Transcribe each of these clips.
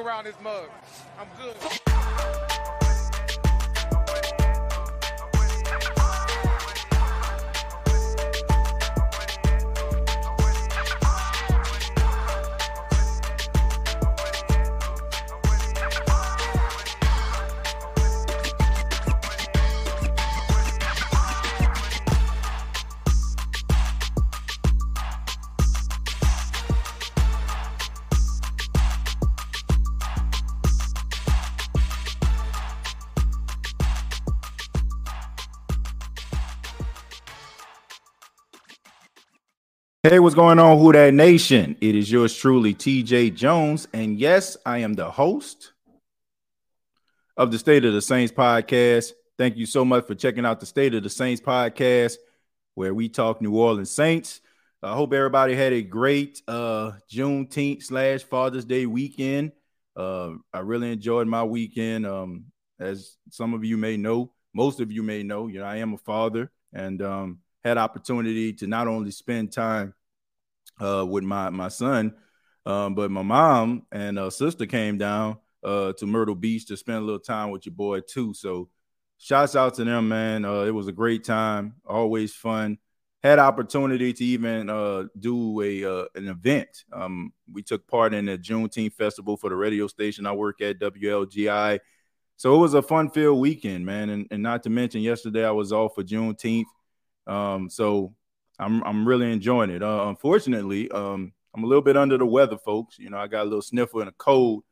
around this mug. I'm good. Hey, what's going on, Who That Nation? It is yours truly, TJ Jones. And yes, I am the host of the State of the Saints podcast. Thank you so much for checking out the State of the Saints podcast, where we talk New Orleans Saints. I hope everybody had a great uh, Juneteenth slash Father's Day weekend. Uh, I really enjoyed my weekend. Um, as some of you may know, most of you may know, you know, I am a father and um, had opportunity to not only spend time uh, with my my son, um, but my mom and uh, sister came down uh, to Myrtle Beach to spend a little time with your boy too. So, shouts out to them, man. Uh, it was a great time, always fun. Had opportunity to even uh, do a uh, an event. Um, we took part in the Juneteenth festival for the radio station I work at, WLGI. So it was a fun-filled weekend, man. And, and not to mention, yesterday I was off for Juneteenth. Um, so I'm I'm really enjoying it. Uh, unfortunately, um, I'm a little bit under the weather, folks. You know, I got a little sniffle and a cold.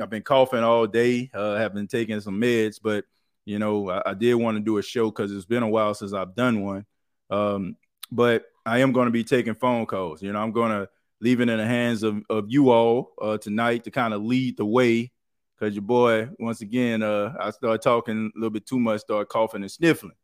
I've been coughing all day. Uh, have been taking some meds, but you know, I, I did want to do a show because it's been a while since I've done one. Um, but I am going to be taking phone calls. You know, I'm going to leave it in the hands of, of you all uh, tonight to kind of lead the way. Because your boy, once again, uh, I started talking a little bit too much, started coughing and sniffling.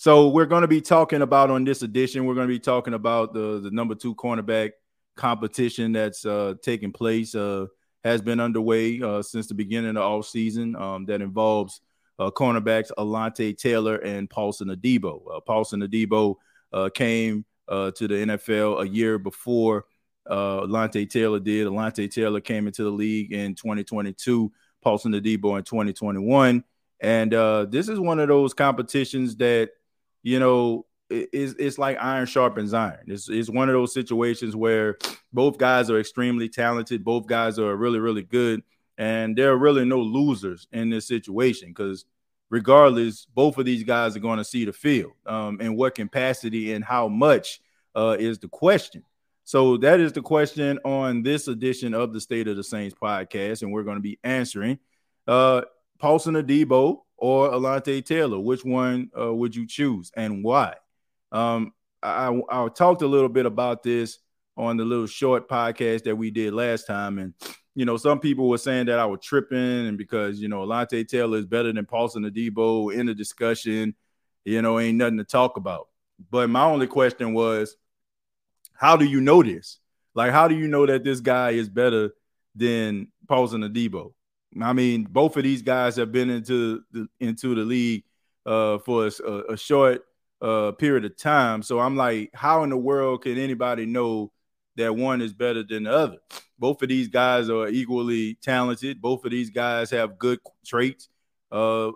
So we're going to be talking about on this edition. We're going to be talking about the the number two cornerback competition that's uh, taking place. Uh, has been underway uh, since the beginning of the off season. Um, that involves uh, cornerbacks Alontae Taylor and Paulson Adebo. Uh, Paulson Adebo uh, came uh, to the NFL a year before Alontae Taylor did. Alontae Taylor came into the league in 2022. Paulson Adebo in 2021. And this is one of those competitions that you know, it's, it's like iron sharpens iron. It's, it's one of those situations where both guys are extremely talented. Both guys are really, really good. And there are really no losers in this situation because, regardless, both of these guys are going to see the field. Um, and what capacity and how much uh, is the question. So that is the question on this edition of the State of the Saints podcast. And we're going to be answering uh, Paulson Adebo or Alontae Taylor? Which one uh, would you choose and why? Um, I, I talked a little bit about this on the little short podcast that we did last time. And, you know, some people were saying that I was tripping and because, you know, Alontae Taylor is better than Paulson Adebo in the discussion, you know, ain't nothing to talk about. But my only question was, how do you know this? Like, how do you know that this guy is better than Paulson Adebo? I mean, both of these guys have been into the into the league uh, for a, a short uh, period of time. So I'm like, how in the world can anybody know that one is better than the other? Both of these guys are equally talented. Both of these guys have good traits. Uh,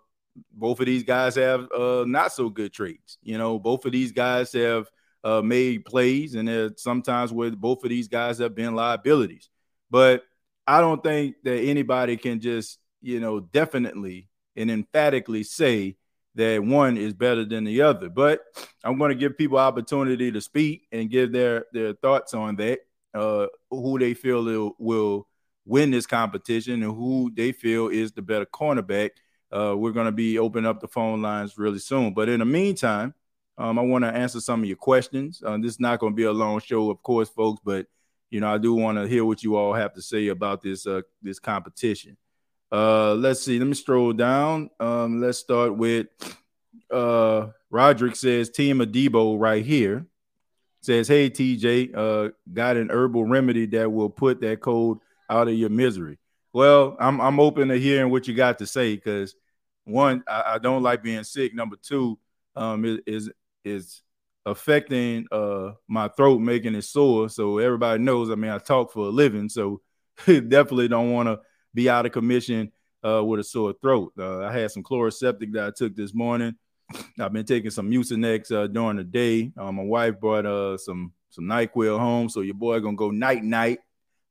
both of these guys have uh, not so good traits. You know, both of these guys have uh, made plays, and sometimes where both of these guys have been liabilities. But I don't think that anybody can just, you know, definitely and emphatically say that one is better than the other. But I'm going to give people opportunity to speak and give their their thoughts on that, uh, who they feel will, will win this competition and who they feel is the better cornerback. Uh, we're going to be opening up the phone lines really soon. But in the meantime, Um, I want to answer some of your questions. Uh, this is not going to be a long show, of course, folks, but you know I do want to hear what you all have to say about this uh, this competition. Uh, let's see. Let me stroll down. Um, let's start with uh, Roderick says Team Adebo right here says, "Hey TJ, uh, got an herbal remedy that will put that cold out of your misery." Well, I'm I'm open to hearing what you got to say because one, I, I don't like being sick. Number two, um, is is, is affecting uh my throat, making it sore. So everybody knows. I mean, I talk for a living, so definitely don't want to be out of commission uh with a sore throat. Uh, I had some Chloraseptic that I took this morning. I've been taking some Mucinex uh, during the day. Uh, my wife brought uh some some Nyquil home, so your boy gonna go night night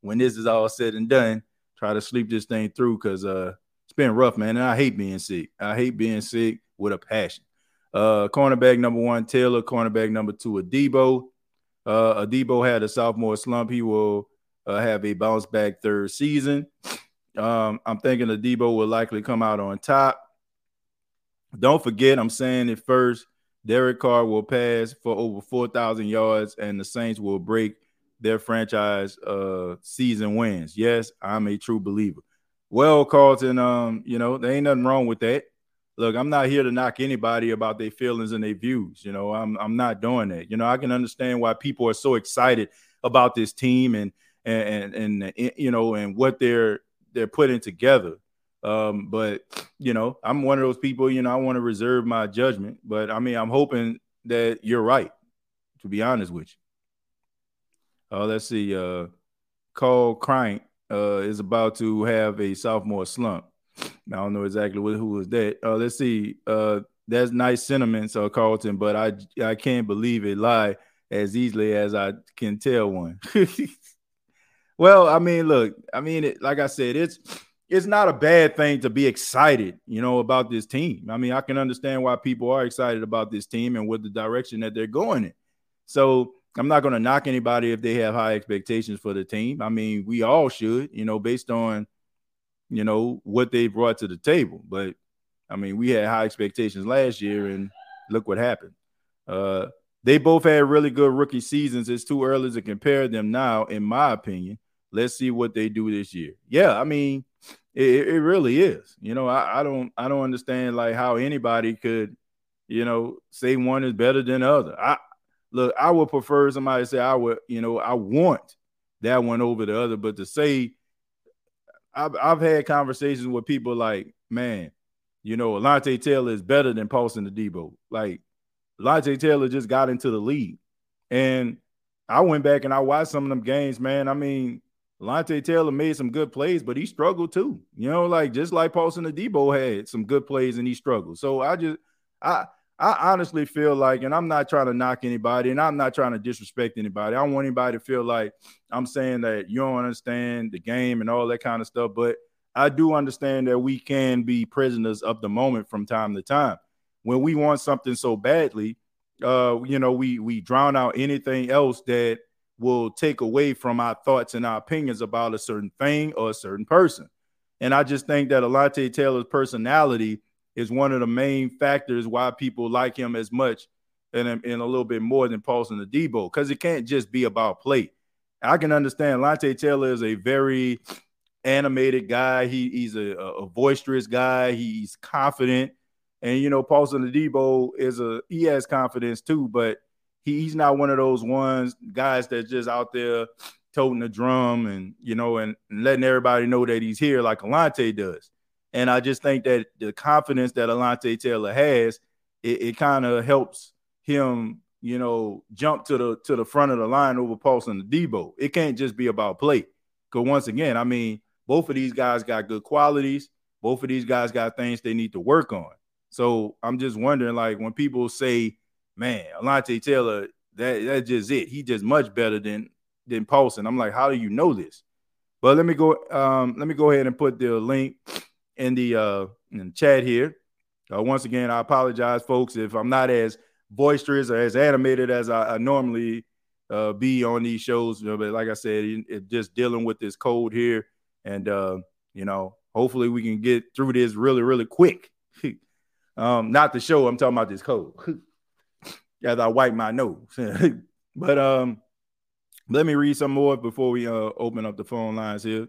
when this is all said and done try to sleep this thing through because uh, it's been rough, man. And I hate being sick. I hate being sick with a passion. Uh, cornerback number one, Taylor. Cornerback number two, Adebo. Uh, Adebo had a sophomore slump. He will uh, have a bounce back third season. Um, I'm thinking Adebo will likely come out on top. Don't forget, I'm saying it first. Derek Carr will pass for over 4,000 yards, and the Saints will break their franchise uh season wins. Yes, I'm a true believer. Well, Carlton, um, you know, there ain't nothing wrong with that. Look, I'm not here to knock anybody about their feelings and their views. You know, I'm I'm not doing that. You know, I can understand why people are so excited about this team and and and, and you know and what they're they're putting together. Um, but you know, I'm one of those people, you know, I want to reserve my judgment. But I mean, I'm hoping that you're right, to be honest with you. Uh, let's see. Uh, Cole Crank uh, is about to have a sophomore slump. I don't know exactly who was that. Uh, let's see. Uh, that's nice sentiments, uh, Carlton, but I I can't believe it lie as easily as I can tell one. well, I mean, look, I mean, it, like I said, it's it's not a bad thing to be excited, you know, about this team. I mean, I can understand why people are excited about this team and what the direction that they're going in. So I'm not going to knock anybody if they have high expectations for the team. I mean, we all should, you know, based on, you know, what they brought to the table. But I mean, we had high expectations last year, and look what happened. Uh, they both had really good rookie seasons. It's too early to compare them now, in my opinion. Let's see what they do this year. Yeah, I mean, it, it really is. You know, I, I don't I don't understand like how anybody could, you know, say one is better than the other. I look, I would prefer somebody say I would, you know, I want that one over the other, but to say I've I've had conversations with people like, man, you know, Alontae Taylor is better than Paulson Adebo. Like Alontae Taylor just got into the league. And I went back and I watched some of them games, man. I mean, Alontae Taylor made some good plays, but he struggled too. You know, like just like Paulson Adebo had some good plays and he struggled. So I just I I honestly feel like, and I'm not trying to knock anybody, and I'm not trying to disrespect anybody. I don't want anybody to feel like I'm saying that you don't understand the game and all that kind of stuff. But I do understand that we can be prisoners of the moment from time to time. When we want something so badly, uh, you know, we we drown out anything else that will take away from our thoughts and our opinions about a certain thing or a certain person. And I just think that Alontae Taylor's personality is one of the main factors why people like him as much and, and a little bit more than Paulson Adebo because it can't just be about play. I can understand Lante Taylor is a very animated guy. He, he's a, a boisterous guy. He's confident. And, you know, Paulson Adebo is a, he has confidence too, but he, he's not one of those ones guys that's just out there toting the drum and, you know, and, letting everybody know that he's here like Alontae does. And I just think that the confidence that Alontae Taylor has, it, it kind of helps him, you know, jump to the to the front of the line over Paulson Adebo. It can't just be about play. Because once again, I mean, both of these guys got good qualities. Both of these guys got things they need to work on. So I'm just wondering, like, when people say, "Man, Alontae Taylor, that that's just it. He just much better than than Paulson." I'm like, how do you know this? But let me go. Um, let me go ahead and put the link in the uh in the chat here. Uh, once again, I apologize, folks, if I'm not as boisterous or as animated as I, I normally uh, be on these shows. You know, but like I said, it, it just dealing with this cold here, and uh, you know, hopefully we can get through this really, really quick. um, not the show. I'm talking about this cold. as I wipe my nose. but um, let me read some more before we uh open up the phone lines here.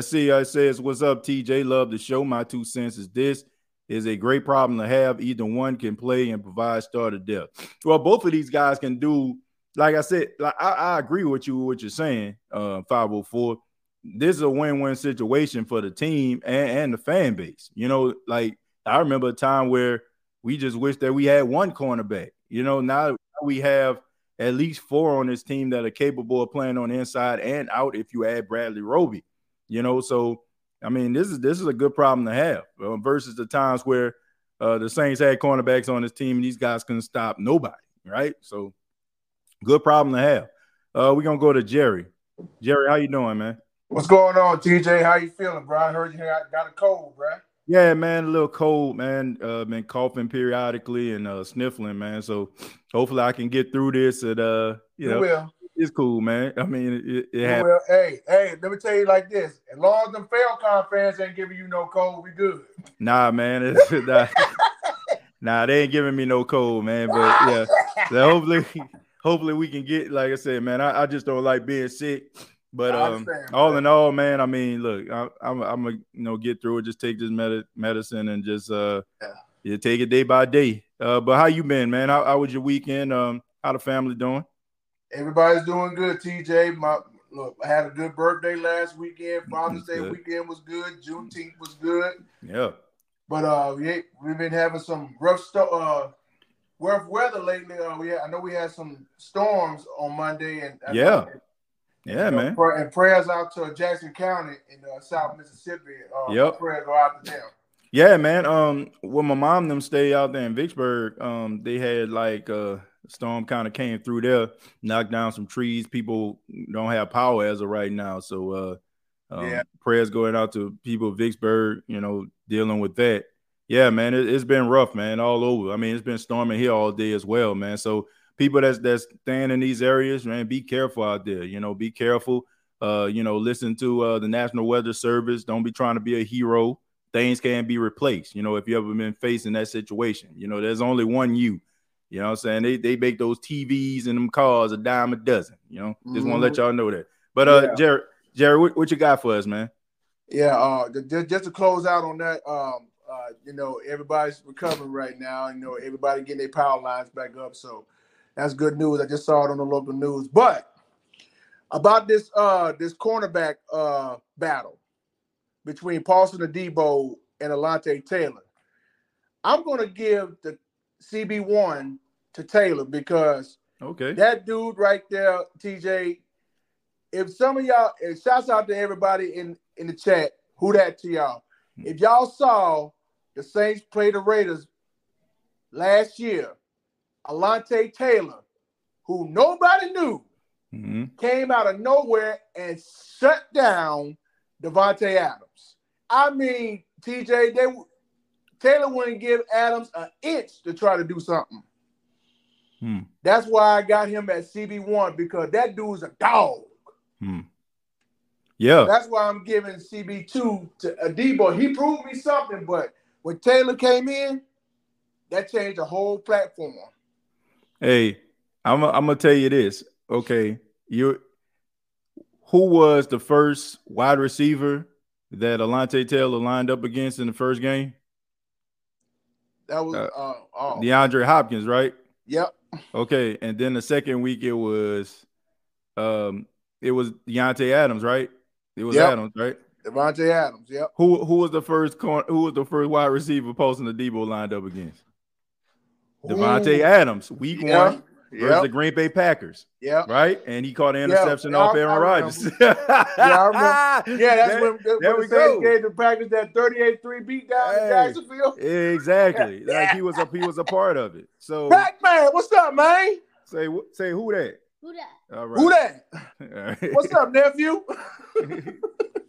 See. Uh, says, "What's up, TJ? Love the show. My two cents is this." Is a great problem to have. Either one can play and provide starter depth. Well, both of these guys can do like I said, like I, I agree with you what you're saying, uh, 504. This is a win-win situation for the team and, and the fan base. You know, like I remember a time where we just wish that we had one cornerback. You know, now we have at least four on this team that are capable of playing on the inside and out if you add Bradley Roby. You know, so I mean, this is this is a good problem to have uh, versus the times where uh, the Saints had cornerbacks on this team and these guys couldn't stop nobody, right? So Good problem to have. Uh, we're gonna go to Jerry. Jerry, how you doing, man? What's going on, TJ? How you feeling, bro? I heard you got a cold, bro. Yeah, man, a little cold, man. Uh, been coughing periodically and uh, sniffling, man. So hopefully I can get through this. And uh, you, you know, will. It's cool, man. I mean, it, it will. Hey, hey, let me tell you like this: as long as them Falcon fans ain't giving you no cold, we good. Nah, man, it's not. nah, they ain't giving me no cold, man. But yeah, so hopefully hopefully we can get like I said, man. I, I just don't like being sick. But um, all in all, man, I mean, look, I, am I'm, I'm gonna you know get through it. Just take this med- medicine and just uh, yeah. yeah, take it day by day. Uh, but how you been, man? How, how was your weekend? Um, how the family doing? Everybody's doing good, TJ. My look, I had a good birthday last weekend. Father's Day good. weekend was good. Juneteenth was good. Yeah. But uh, we we've been having some rough stuff. Uh, rough weather lately. Uh, we had, I know we had some storms on Monday, and yeah, yeah, man. Know, and prayers out to Jackson County in uh, South Mississippi. Uh, yep, prayers go out to them. Yeah, man. Um, when my mom them stay out there in Vicksburg, um, they had like uh storm kind of came through there, knocked down some trees. People don't have power as of right now, so uh, um, yeah. prayers going out to people of Vicksburg. You know, dealing with that. Yeah, man, it, has been rough, man, all over. I mean, it's been storming here all day as well, man. So people that's that's staying in these areas, man, be careful out there. You know, be careful. Uh, you know, listen to uh, the National Weather Service. Don't be trying to be a hero. Things can be replaced. You know, if you ever been facing that situation, you know, there's only one you. You know what I'm saying? They they make those TVs and them cars a dime a dozen. You know, just mm-hmm. want to let y'all know that. But uh, yeah. Jared, Jared, what, what, you got for us, man? Yeah, uh, just, just to close out on that, um, uh, you know, everybody's recovering right now. You know, everybody getting their power lines back up. So that's good news. I just saw it on the local news. But about this uh this cornerback uh battle between Paulson Adebo and Alontae Taylor, I'm gonna give the CB1 to Taylor because okay, that dude right there, TJ. If some of y'all, shouts out to everybody in in the chat, who that to y'all. Hmm. If y'all saw the Saints play the Raiders last year. Alontae Taylor, who nobody knew, mm-hmm. came out of nowhere and shut down Davante Adams. I mean, TJ, they Taylor wouldn't give Adams an inch to try to do something. Hmm. That's why I got him at CB1 because that dude's a dog. Hmm. Yeah. That's why I'm giving CB2 to Adebo. He proved me something, but when Taylor came in, that changed the whole platform. Hey, I'm I'm gonna tell you this. Okay, you who was the first wide receiver that Alontae Taylor lined up against in the first game? That was uh, uh oh. DeAndre Hopkins, right? Yep. Okay, and then the second week it was um it was Deontay Adams, right? It was yep. Adams, right? Davante Adams. Yep. Who who was the first corner, who was the first wide receiver Paulson Adebo lined up against? Davante Adams, week yeah. one versus yep. the Green Bay Packers. Yeah. Right? And he caught an interception yep. off Aaron Rodgers. yeah, I remember. Yeah, that's that, when, when there we go. gave the Packers that 38-3 beat down hey, in Jacksonville. Exactly. Yeah. Like he was a he was a part of it. So Pac-Man, what's up, man? Say say who that? Who that? All right. Who that? Right. What's up, nephew?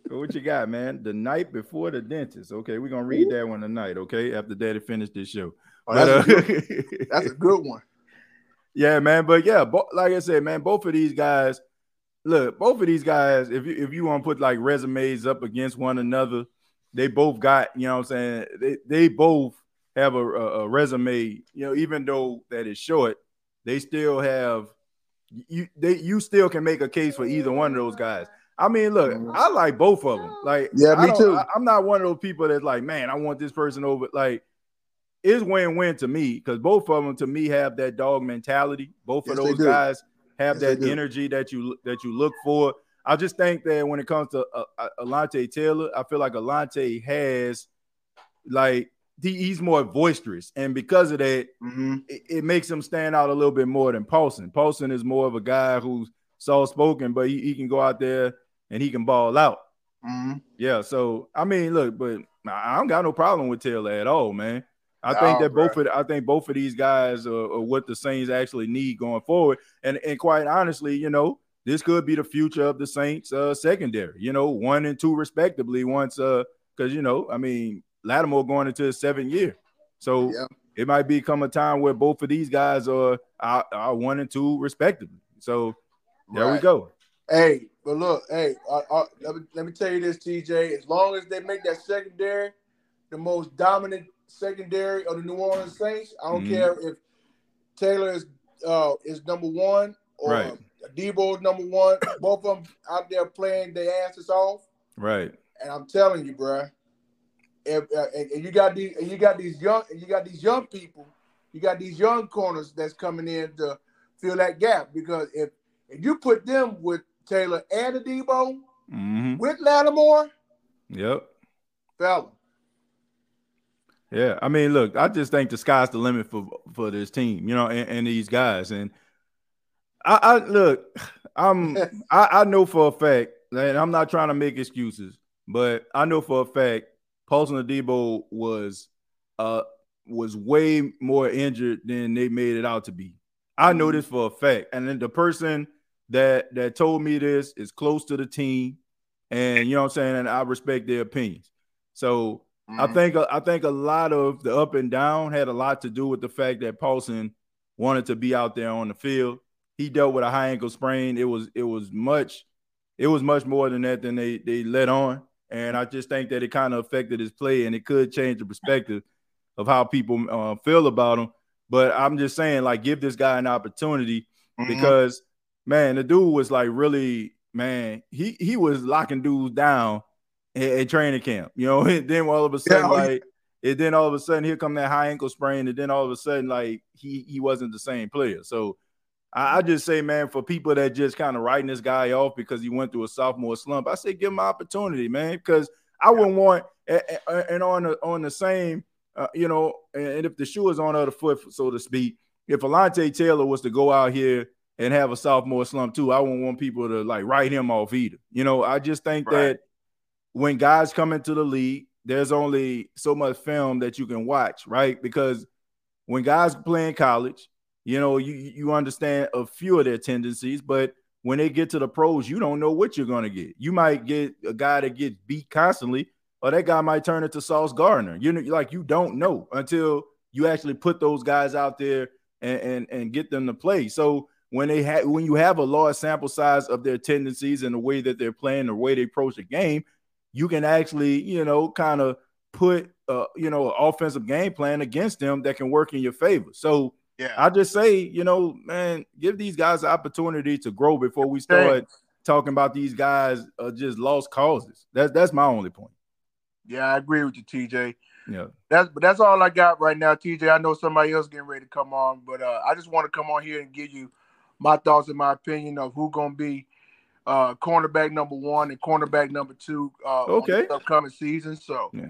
what you got, man? The night before the dentist. Okay, we're gonna read that one tonight. Okay, after Daddy finished this show. Oh, that's, but, a good, uh, that's a good one. Yeah, man. But yeah, bo- like I said, man, both of these guys. Look, both of these guys. If you if you want to put like resumes up against one another, they both got. You know what I'm saying? They they both have a, a, resume, you know, even though that is short, they still have you they you still can make a case for either one of those guys. I mean, look, mm-hmm. I like both of them. Like, yeah, me too. I, am not one of those people that's like, man, I want this person over. Like, it's win-win to me because both of them to me have that dog mentality. Both yes, of those guys have yes, that energy that you that you look for. I just think that when it comes to uh, uh, Alontae Taylor, I feel like Alontae has like he's more boisterous, and because of that, mm-hmm. it, it, makes him stand out a little bit more than Paulson. Paulson is more of a guy who's soft spoken, but he, he can go out there and he can ball out. Mm-hmm. Yeah, so I mean, look, but I don't got no problem with Taylor at all, man. I no, think that bro. both of I think both of these guys are, are, what the Saints actually need going forward, and and quite honestly, you know, this could be the future of the Saints uh, secondary. You know, one and two respectively. Once, uh, because you know, I mean, Lattimore going into his seventh year. So yeah. it might become a time where both of these guys are, are, are one and two respectively. So there right. we go. Hey, but look, hey, uh, uh, let, me, let me tell you this, TJ. As long as they make that secondary the most dominant secondary of the New Orleans Saints, I don't mm-hmm. care if Taylor is uh, is number one or right. Deebo is number one. Both of them out there playing their asses off. Right. And I'm telling you, bro, and, uh, and, you got these and you got these young and you got these young people, you got these young corners that's coming in to fill that gap because if if you put them with Taylor and the Deebo mm-hmm. with Lattimore, yep, fella. Yeah, I mean, look, I just think the sky's the limit for for this team, you know, and, and these guys. And I, I look, I'm I, I know for a fact, and I'm not trying to make excuses, but I know for a fact Paulson Adebo was uh was way more injured than they made it out to be. I know mm-hmm. this for a fact. And then the person that that told me this is close to the team, and you know what I'm saying, and I respect their opinions. So mm-hmm. I think I think a lot of the up and down had a lot to do with the fact that Paulson wanted to be out there on the field. He dealt with a high ankle sprain. It was it was much it was much more than that than they they let on. And I just think that it kind of affected his play and it could change the perspective of how people uh, feel about him. But I'm just saying, like, give this guy an opportunity mm-hmm. because, man, the dude was like really, man, he he was locking dudes down at, at training camp, you know. And then all of a sudden, yeah, like, and then all of a sudden, here come that high ankle sprain, and then all of a sudden, like, he he wasn't the same player. So I, I just say, man, for people that just kind of writing this guy off because he went through a sophomore slump, I say give him an opportunity, man, because I wouldn't want and on the on the same, uh, you know, and if the shoe is on the other foot, so to speak, if Alontae Taylor was to go out here and have a sophomore slump too, I wouldn't want people to like write him off either. You know, I just think right. that when guys come into the league, there's only so much film that you can watch, right? Because when guys play in college, you know, you you understand a few of their tendencies, but when they get to the pros, you don't know what you're gonna get. You might get a guy that gets beat constantly, or that guy might turn into Sauce Gardner. You know, like you don't know until you actually put those guys out there and and, and get them to play. So when they have when you have a large sample size of their tendencies and the way that they're playing, the way they approach the game, you can actually, you know, kind of put uh, you know, an offensive game plan against them that can work in your favor. So yeah. I just say, you know, man, give these guys the opportunity to grow before we start talking about these guys uh, just lost causes. That's that's my only point. Yeah, I agree with you, TJ. Yeah, that's but that's all I got right now, TJ. I know somebody else getting ready to come on, but uh, I just want to come on here and give you my thoughts and my opinion of who gonna be uh, cornerback number one and cornerback number two. Uh, okay, upcoming season. So yeah.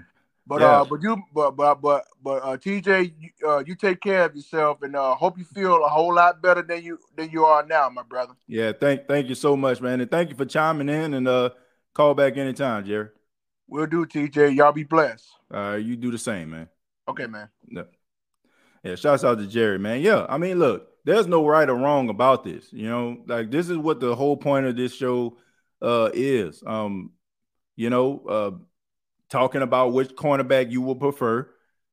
But yeah. uh, but you, but but but but uh, TJ, you, uh, you take care of yourself, and uh, hope you feel a whole lot better than you than you are now, my brother. Yeah, thank thank you so much, man, and thank you for chiming in and uh, call back anytime, Jerry. We'll do, TJ. Y'all be blessed. All right, you do the same, man. Okay, man. Yeah, yeah. Shouts out to Jerry, man. Yeah, I mean, look, there's no right or wrong about this. You know, like this is what the whole point of this show uh is. Um, you know, uh talking about which cornerback you would prefer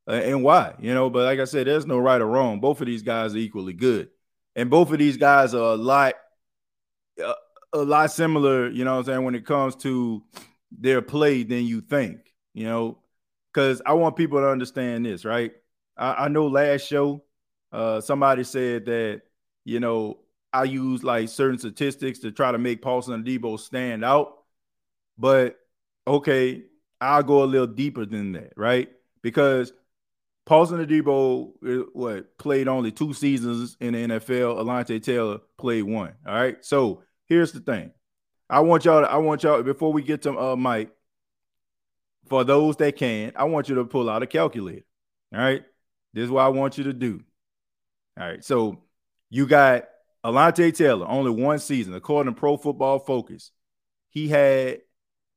uh, and why, you know. But like I said, there's no right or wrong. Both of these guys are equally good, and both of these guys are a lot, uh, a lot similar. You know, I'm saying when it comes to their play than you think. You know, because I want people to understand this, right? I, I know last show, uh, somebody said that you know I use like certain statistics to try to make Paulson Adebo stand out, but okay, I'll go a little deeper than that, right? Because Paulson Adebo, uh, what played only two seasons in the NFL. Alontae Taylor played one. All right. So here's the thing. I want y'all. To, I want y'all before we get to uh, Mike. For those that can, I want you to pull out a calculator. All right. This is what I want you to do. All right. So you got Alontae Taylor, only one season, according to Pro Football Focus. He had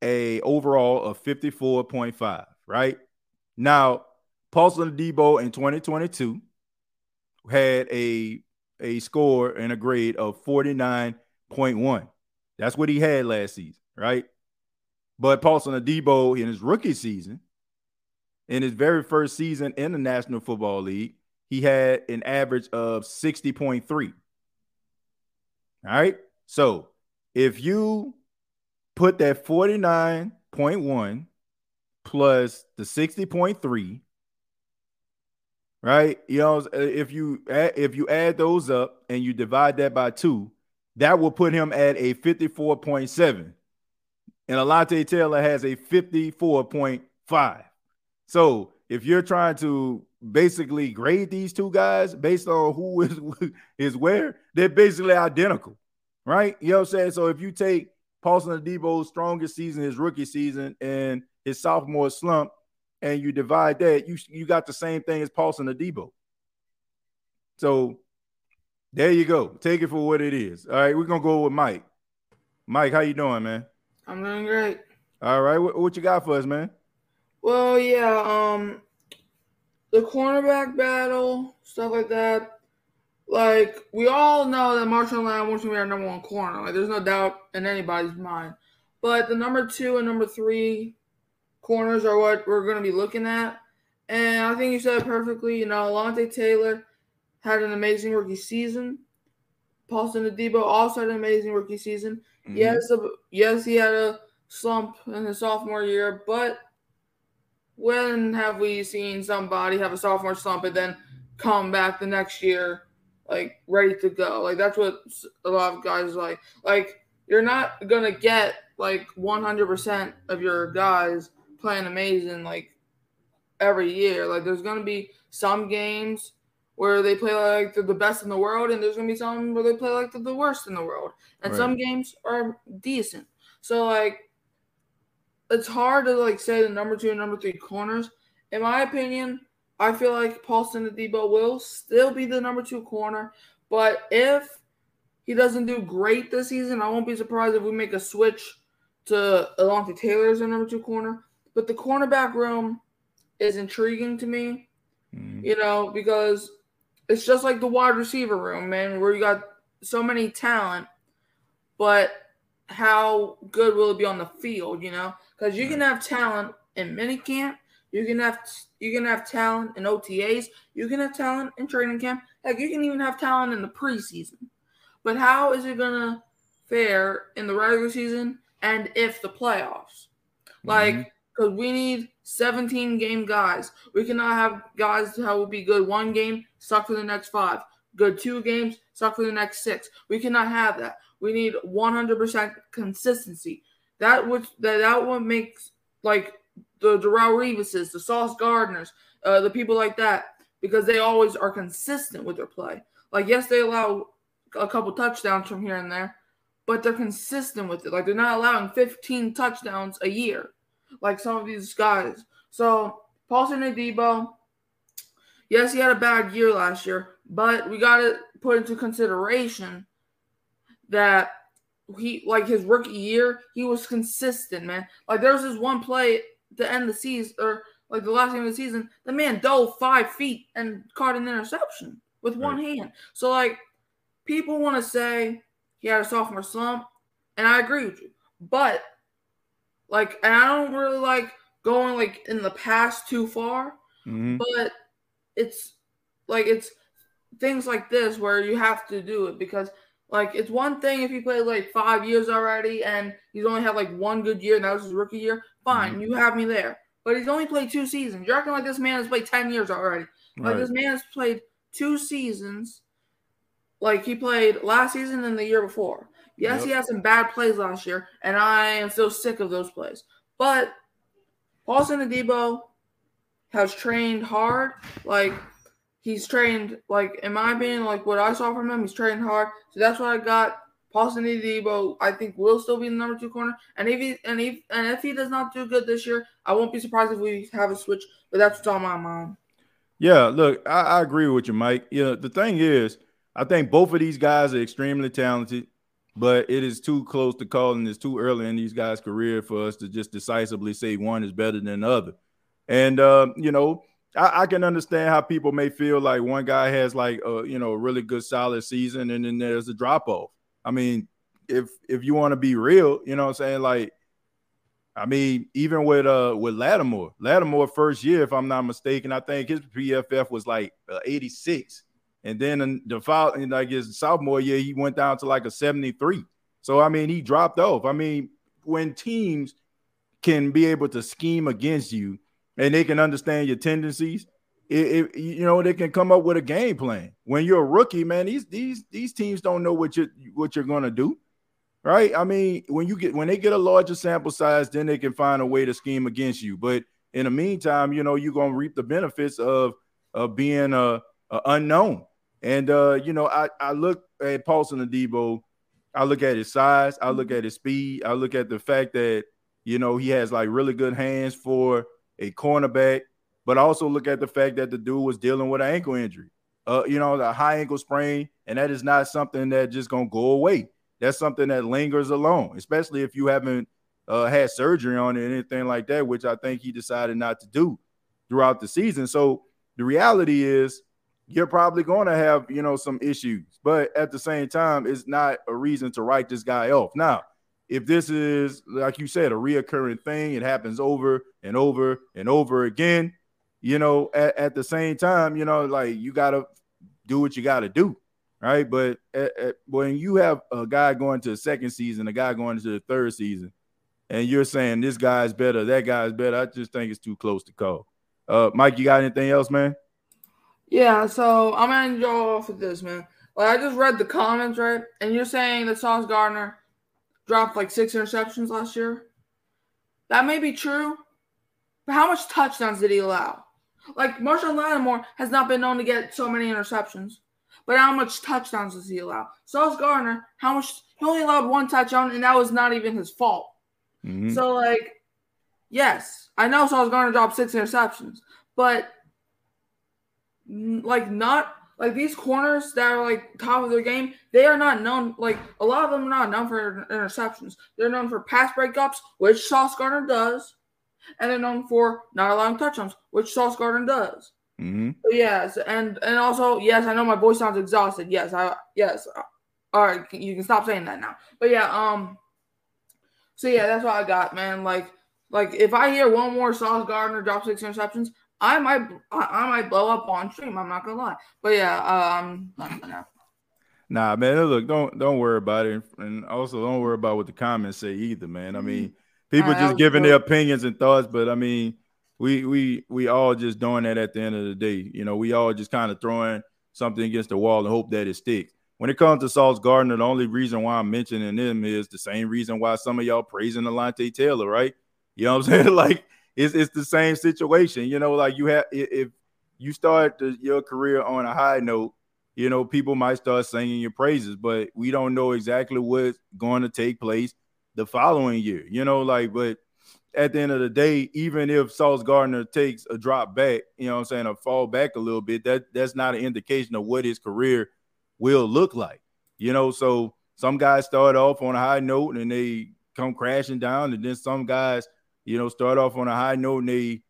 a overall of 54.5, right? Now, Paulson Adebo in 2022 had a, a score and a grade of 49.1. That's what he had last season, right? But Paulson Adebo in his rookie season, in his very first season in the National Football League, he had an average of 60.3. All right. So if you put that 49.1 plus the 60.3, right? You know, if you if you add those up and you divide that by two, that will put him at a 54.7. And Alontae Taylor has a 54.5. So if you're trying to basically grade these two guys based on who is is where, they're basically identical, right? You know what I'm saying? So if you take Paulson Adebo's strongest season, his rookie season, and his sophomore slump, and you divide that, you you got the same thing as Paulson Adebo. So there you go. Take it for what it is. All right, we're gonna go with Mike. Mike, how you doing, man? I'm doing great. All right, what, what you got for us, man? Well, yeah, um, the cornerback battle, stuff like that. Like we all know that Marshall Lamb wants to be our number one corner. Like there's no doubt in anybody's mind. But the number two and number three corners are what we're going to be looking at. And I think you said it perfectly. You know, Alontae Taylor had an amazing rookie season. Paulson Adebo also had an amazing rookie season. Mm-hmm. Yes, yes, he had a slump in his sophomore year, but when have we seen somebody have a sophomore slump and then come back the next year like ready to go? Like that's what a lot of guys like. Like you're not gonna get like 100% of your guys playing amazing like every year. Like there's gonna be some games where they play like they're the best in the world, and there's gonna be some where they play like they're the worst in the world, and right. some games are decent. So like it's hard to like say the number two and number three corners. In my opinion, I feel like Paulson Adebo will still be the number two corner. But if he doesn't do great this season, I won't be surprised if we make a switch to Alontae Taylor as a number two corner. But the cornerback room is intriguing to me, mm. you know, because it's just like the wide receiver room, man, where you got so many talent, but how good will it be on the field, you know? Because you can have talent in minicamp, you can have you can have talent in OTAs, you can have talent in training camp, like you can even have talent in the preseason. But how is it gonna fare in the regular season and if the playoffs? Mm-hmm. Like, because we need 17 game guys. We cannot have guys that will be good one game, suck for the next five. Good two games, suck for the next six. We cannot have that. We need 100% consistency. That which that that one makes like the Darrelle Revises, the Sauce Gardeners, uh, the people like that, because they always are consistent with their play. Like yes, they allow a couple touchdowns from here and there, but they're consistent with it. Like they're not allowing 15 touchdowns a year, like some of these guys. So Paulson Adebo, yes, he had a bad year last year, but we got to put into consideration that he like his rookie year, he was consistent, man. Like there was this one play to end the season or like the last game of the season, the man dove five feet and caught an interception with one right. hand. So like people want to say he had a sophomore slump, and I agree with you. But like, and I don't really like going like in the past too far. Mm-hmm. But it's like it's things like this where you have to do it because like it's one thing if he played like five years already and he's only had like one good year and that was his rookie year. Fine, mm-hmm. you have me there. But he's only played two seasons. You're acting like this man has played ten years already. Like Right. this man has played two seasons. Like he played last season and the year before. Yes, he had some bad plays last year, and I am still sick of those plays. But Paulson Adebo has trained hard. Like he's trained, like in my opinion, like what I saw from him, he's trained hard. So that's what I got. Paulson Adebo, I think, will still be the number two corner. And if he and if and if he does not do good this year, I won't be surprised if we have a switch. But that's what's on my mind. Yeah, look, I, I agree with you, Mike. Yeah, the thing is, I think both of these guys are extremely talented, but it is too close to calling. It's too early in these guys' career for us to just decisively say one is better than the other. And uh, you know, I, I can understand how people may feel like one guy has like a you know a really good solid season, and then there's a drop off. I mean, if if you want to be real, you know what I'm saying, like. I mean, even with uh with Lattimore, Lattimore first year, if I'm not mistaken, I think his PFF was like uh, 86, and then in the fall, in like his sophomore year, he went down to like a 73. So I mean, he dropped off. I mean, when teams can be able to scheme against you and they can understand your tendencies, it, it you know they can come up with a game plan. When you're a rookie, man, these these these teams don't know what you what you're gonna do right? I mean, when you get when they get a larger sample size, then they can find a way to scheme against you. But in the meantime, you know, you're gonna reap the benefits of of being a, a unknown. And uh, you know, I I look at Paulson Adebo, I look at his size, I look at his speed, I look at the fact that you know he has like really good hands for a cornerback, but also look at the fact that the dude was dealing with an ankle injury. Uh, you know, the high ankle sprain, and that is not something that just gonna go away that's something that lingers alone, especially if you haven't uh, had surgery on it or anything like that, which I think he decided not to do throughout the season. So the reality is you're probably going to have, you know, some issues, but at the same time, it's not a reason to write this guy off. Now, if this is, like you said, a reoccurring thing, it happens over and over and over again, you know, at, at the same time, you know, like you got to do what you got to do right? But at, at, when you have a guy going to the second season, a guy going to the third season, and you're saying this guy's better, that guy's better, I just think it's too close to call. Uh, Mike, you got anything else, man? Yeah, so I'm gonna go off with this, man. Like I just read the comments, right? And you're saying that Sauce Gardner dropped like six interceptions last year. That may be true, but how much touchdowns did he allow? Like Marshon Lattimore has not been known to get so many interceptions. But how much touchdowns does he allow? Sauce Gardner, how much? He only allowed one touchdown, and that was not even his fault. Mhm. So, like, yes, I know Sauce Gardner dropped six interceptions, but like, not like these corners that are like top of their game. They are not known. Like, a lot of them are not known for interceptions. They're known for pass breakups, which Sauce Gardner does, and they're known for not allowing touchdowns, which Sauce Gardner does. Mhm. So yes, and and also yes, I know my voice sounds exhausted. Yes, I yes. All right, you can stop saying that now. But yeah, um. So yeah, that's what I got, man. Like, like if I hear one more Sauce Gardner drop six interceptions, I might I, might blow up on stream. I'm not gonna lie. But yeah, um, for now. Nah, man. Look, don't don't worry about it, and also don't worry about what the comments say either, man. I mean, people Alright, just giving their opinions and thoughts, but I mean, we we we all just doing that at the end of the day. You know, we all just kind of throwing something against the wall and hope that it sticks. When it comes to Sauce Gardner, the only reason why I'm mentioning him is the same reason why some of y'all praising Alontae Taylor, right? You know what I'm saying? like it's it's the same situation. You know, like you have if you start the, your career on a high note, you know, people might start singing your praises, but we don't know exactly what's going to take place the following year. You know, like, but at the end of the day, even if Sauce Gardner takes a drop back, you know what I'm saying, or fall back a little bit, that that's not an indication of what his career will look like. You know, so some guys start off on a high note and they come crashing down, and then some guys, you know, start off on a high note and they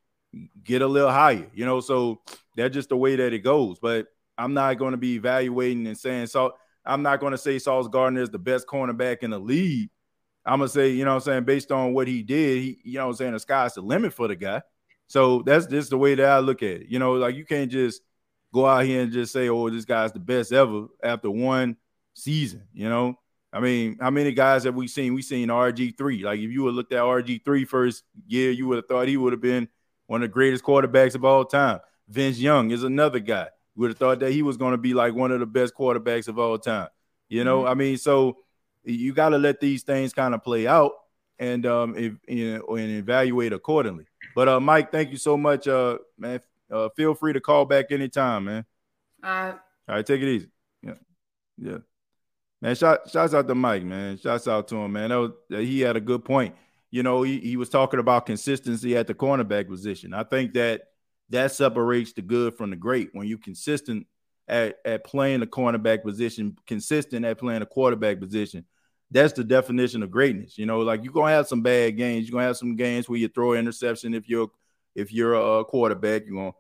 get a little higher, you know. So that's just the way that it goes. But I'm not going to be evaluating and saying so. I'm not going to say Sauce Gardner is the best cornerback in the league. I'm gonna say, you know I'm saying, based on what he did, he, you know I'm saying, the sky's the limit for the guy. So that's just the way that I look at it. You know, like you can't just go out here and just say, oh, this guy's the best ever after one season, you know. I mean, how many guys have we seen? We seen RG3. Like if you would looked at RG3 first year, you would have thought he would have been one of the greatest quarterbacks of all time. Vince Young is another guy. Would have thought that he was going to be like one of the best quarterbacks of all time. You know, mm-hmm. I mean, so you got to let these things kind of play out and um if, you know, and evaluate accordingly. But uh, Mike, thank you so much, uh, man. Uh, feel free to call back anytime, man. Uh, All right, take it easy. Yeah, yeah, man. Shout, shouts out to Mike, man. Shouts out to him, man. Was, he had a good point. You know, he, he was talking about consistency at the cornerback position. I think that that separates the good from the great when you're consistent at, at playing the cornerback position, consistent at playing the quarterback position that's the definition of greatness. You know, like you're gonna have some bad games. You're gonna have some games where you throw an interception if you're if you're a quarterback. You're gonna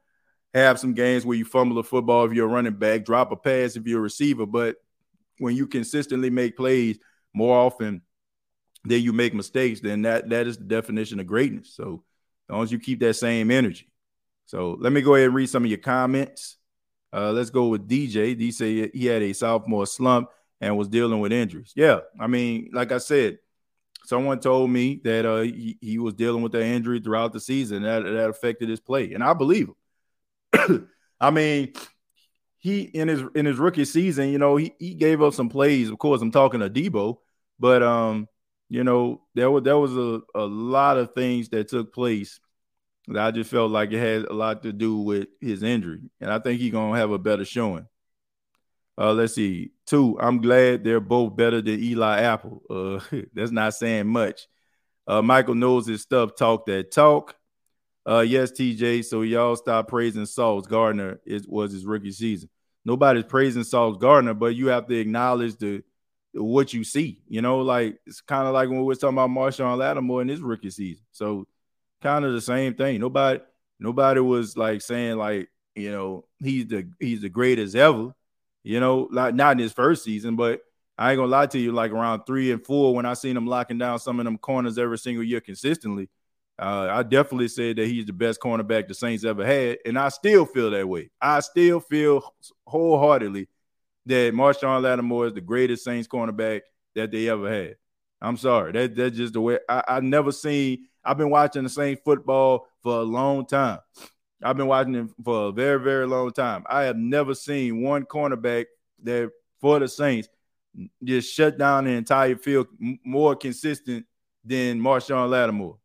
have some games where you fumble the football if you're a running back, drop a pass if you're a receiver. But when you consistently make plays more often than you make mistakes, then that that is the definition of greatness. So as long as you keep that same energy. So let me go ahead and read some of your comments. Uh, let's go with DJ. D say he had a sophomore slump and was dealing with injuries. Yeah, I mean, like I said, someone told me that uh, he, he was dealing with the injury throughout the season that that affected his play, and I believe him. I mean, he in his in his rookie season, you know, he, he gave up some plays. Of course, I'm talking to Debo, but um, you know, there was there was a, a lot of things that took place that I just felt like it had a lot to do with his injury, and I think he's gonna have a better showing. Uh, let's see. Two, I'm glad they're both better than Eli Apple. Uh, that's not saying much. Uh, Michael knows his stuff. Talk that talk. Uh, yes, TJ. So y'all stop praising Sauce Gardner. It was his rookie season. Nobody's praising Sauce Gardner, but you have to acknowledge the what you see. You know, like it's kind of like when we were talking about Marshon Lattimore in his rookie season. So kind of the same thing. Nobody, nobody was like saying like you know he's the he's the greatest ever you know, like not in his first season, but I ain't gonna lie to you, like around three and four, when I seen him locking down some of them corners every single year consistently, uh, I definitely said that he's the best cornerback the Saints ever had, and I still feel that way. I still feel wholeheartedly that Marshon Lattimore is the greatest Saints cornerback that they ever had. I'm sorry, that that's just the way I, I never seen. I've been watching the Saints football for a long time. I've been watching him for a very, very long time. I have never seen one cornerback that for the Saints just shut down the entire field more consistent than Marshon Lattimore.